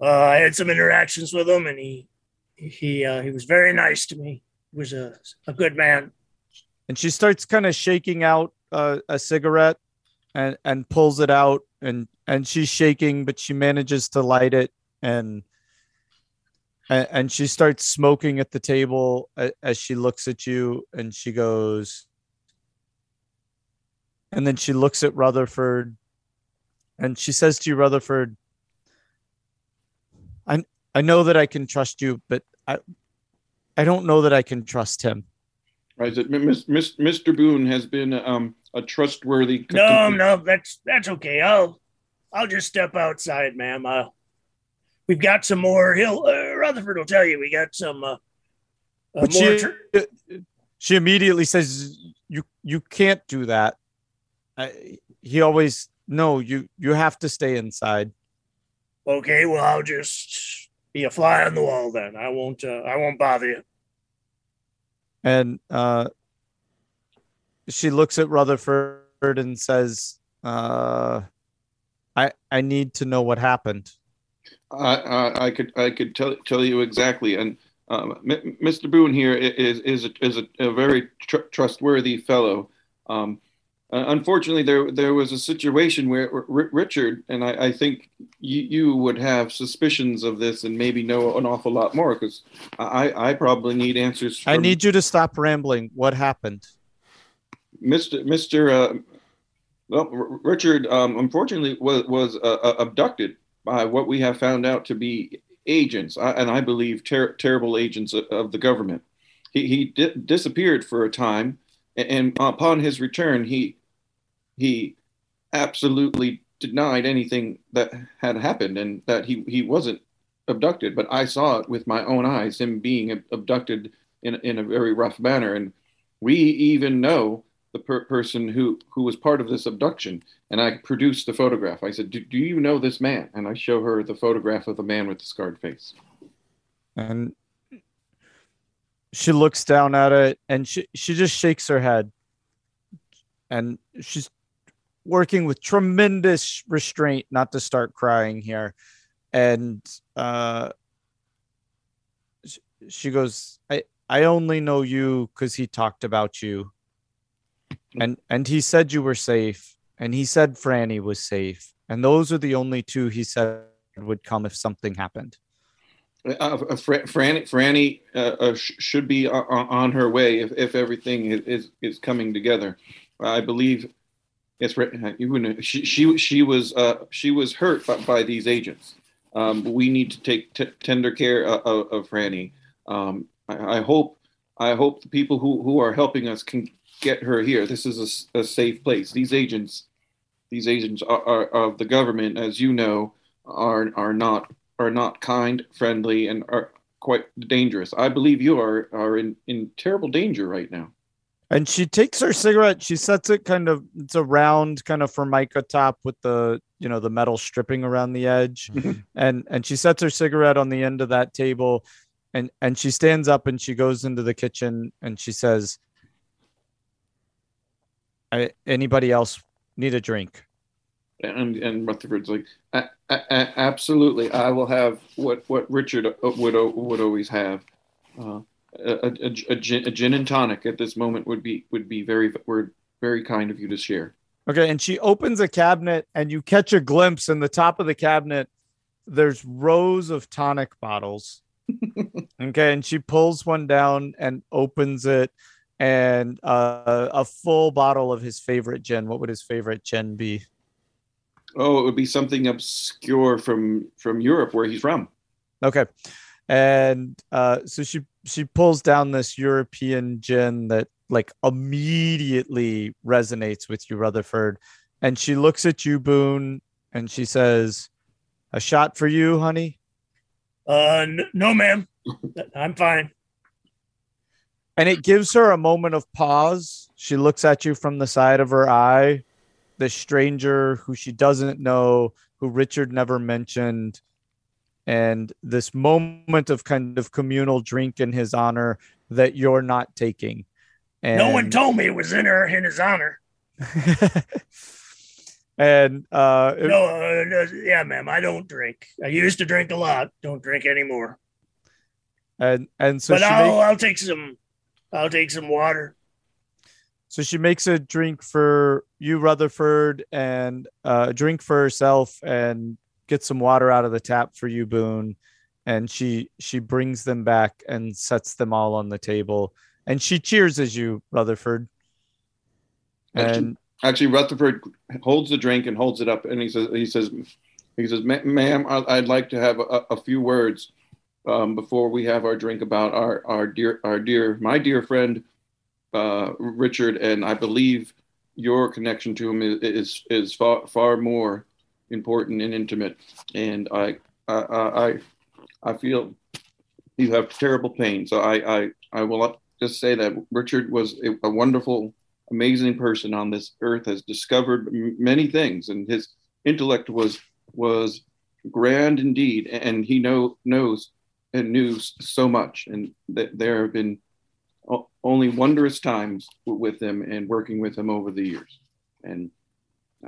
uh, I had some interactions with him, and he he uh, he was very nice to me. He was a a good man. And she starts kind of shaking out uh, a cigarette and and pulls it out and and she's shaking, but she manages to light it and. And, and she starts smoking at the table a- as she looks at you and she goes and then she looks at Rutherford and she says to you, Rutherford, I I know that I can trust you, but I I don't know that I can trust him. Right. That Miss- Miss- Mr. Boone has been um, a trustworthy. No, no, that's that's okay. I'll I'll just step outside, ma'am. Uh, we've got some more. He'll uh, Rutherford will tell you we got some uh, uh, But more. she, tr- she immediately says, "You you can't do that." I, he always no. You you have to stay inside. okay, well I'll just be a fly on the wall then. I won't. Uh, I won't bother you. And uh, she looks at Rutherford and says, uh, "I I need to know what happened." I, I, I could I could tell tell you exactly. And um, Mr. Boone here is is is a, is a, a very tr- trustworthy fellow. Um, uh, unfortunately, there there was a situation where R- Richard and I, I think you, you would have suspicions of this and maybe know an awful lot more because I I probably need answers. I need you to stop rambling. What happened? Mr. Mr. Uh, well, R- Richard, um, unfortunately, was was uh, uh, abducted by what we have found out to be agents, and I believe ter- terrible agents of, the government. He he di- disappeared for a time, and upon his return, he he absolutely denied anything that had happened and that he he wasn't abducted. But I saw it with my own eyes, him being abducted in in a very rough manner, and we even know the per- person who who was part of this abduction and i produced the photograph i said do, do you know this man and i show her the photograph of the man with the scarred face And she looks down at it and she, she just shakes her head. And she's working with tremendous restraint not to start crying here. And uh, she goes, I, I only know you because he talked about you. And and he said you were safe. And he said Franny was safe. And those are the only two he said would come if something happened. uh, uh, Fra- Franny, Franny uh, uh, sh- should be on, on her way if, if everything is, is, is coming together. I believe. Yes, Fra- uh, you she she she was uh, she was hurt by, by these agents. Um, we need to take t- tender care of, of, of Franny. Um, I, I hope I hope the people who who are helping us can get her here. This is a safe place. These agents, these agents are, are of the government, as you know, are are not are not kind, friendly, and are quite dangerous. I believe you are are in in terrible danger right now. And she takes her cigarette, she sets it kind of it's a round kind of formica top with the you know the metal stripping around the edge. and and she sets her cigarette on the end of that table and and she stands up and she goes into the kitchen and she says I, anybody else need a drink? And and Rutherford's like, "A- a- a- absolutely, I will have what what Richard uh, would would always have. Uh, a, a, a, gin, a gin and tonic at this moment would be would be very were very kind of you to share. Okay, and she opens a cabinet and you catch a glimpse in the top of the cabinet there's rows of tonic bottles. okay, and she pulls one down and opens it and uh, a full bottle of his favorite gin. What would his favorite gin be? Oh, it would be something obscure from from Europe where he's from. Okay. And uh, so she she pulls down this European gin that like immediately resonates with you, Rutherford. And she looks at you, Boone, and she says, "A shot for you, honey." Uh, n- no, ma'am. I'm fine. And it gives her a moment of pause. She looks at you from the side of her eye. The stranger who she doesn't know, who Richard never mentioned, and this moment of kind of communal drink in his honor that you're not taking. And, No one told me it was in her in his honor. and uh, No, uh, no, yeah, ma'am. I don't drink. I used to drink a lot. Don't drink anymore. and and so but I'll make- I'll take some. I'll take some water. So she makes a drink for you, Rutherford, and uh, a drink for herself, and gets some water out of the tap for you, Boone. And she she brings them back and sets them all on the table, and she cheers as you, Rutherford. And actually, Rutherford holds the drink and holds it up, and he says, "He says, he says, "Ma- ma'am, I'd like to have a, a few words um, before we have our drink about our our dear our dear my dear friend uh, Richard, and I believe your connection to him is is, is far far more important and intimate, and I I I, I feel you have terrible pain, so I I I will just say that Richard was a, wonderful amazing person on this earth has discovered many things and his intellect was was grand indeed. And he know knows and knew so much and that there have been only wondrous times with him and working with him over the years. And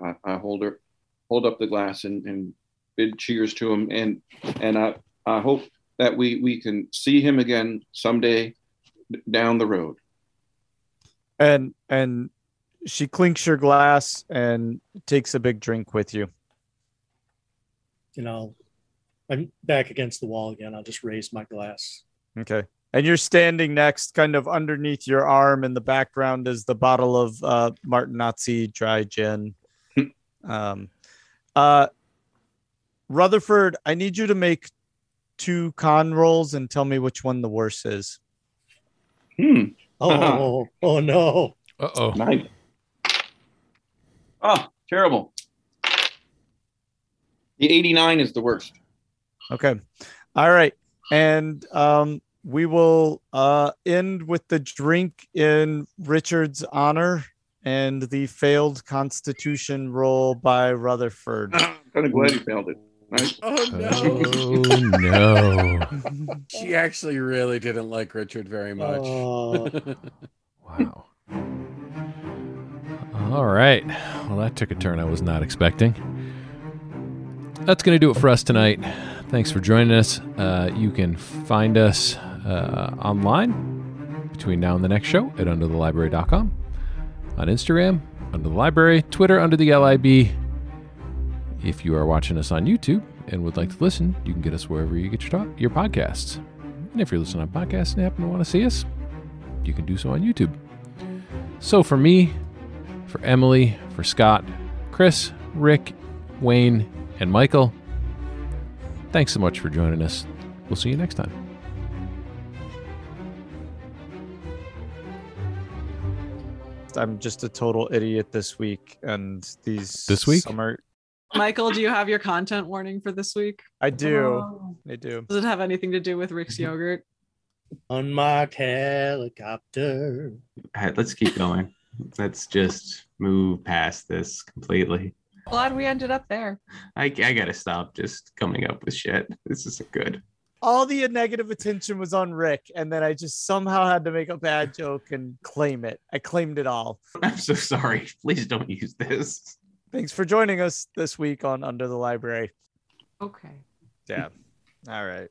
I, I hold her hold up the glass and, and bid cheers to him and and I I hope that we we can see him again someday down the road and and she clinks your glass and takes a big drink with you. You know, I'm back against the wall again. I'll just raise my glass. Okay. And you're standing next, kind of underneath your arm. In the background is the bottle of uh, Martinazzi dry gin. um, uh, Rutherford, I need you to make two con rolls and tell me which one the worst is. hmm Oh, oh no. Uh oh. Nice. Oh, terrible. The 89 is the worst. Okay. All right. And um, we will uh, end with the drink in Richard's honor and the failed constitution roll by Rutherford. I'm kind of glad you failed it. Right? Oh Oh no. She actually really didn't like Richard very much. Oh. Wow. All right. Well, that took a turn I was not expecting. That's going to do it for us tonight. Thanks for joining us. Uh, you can find us uh, online between now and the next show at underthelibrary.com, on Instagram, under the library, Twitter, under the LIB. If you are watching us on YouTube and would like to listen, you can get us wherever you get your, talk, your podcasts. And if you're listening on podcasts and happen to want to see us, you can do so on YouTube. So for me, for Emily, for Scott, Chris, Rick, Wayne, and Michael, thanks so much for joining us. We'll see you next time. Just I'm just a total idiot this week, and these This week? summer. Michael, do you have your content warning for this week? I do, Oh. I do. Does it have anything to do with Rick's mm-hmm. yogurt? Unmarked helicopter. All right, let's keep going. Let's just move past this completely. Glad we ended up there. I, I gotta stop just coming up with shit. This isn't good. All the negative attention was on Rick, and then I just somehow had to make a bad joke and claim it. I claimed it all. I'm so sorry. Please don't use this. Thanks for joining us this week on Under the Library. Okay. Yeah. All right.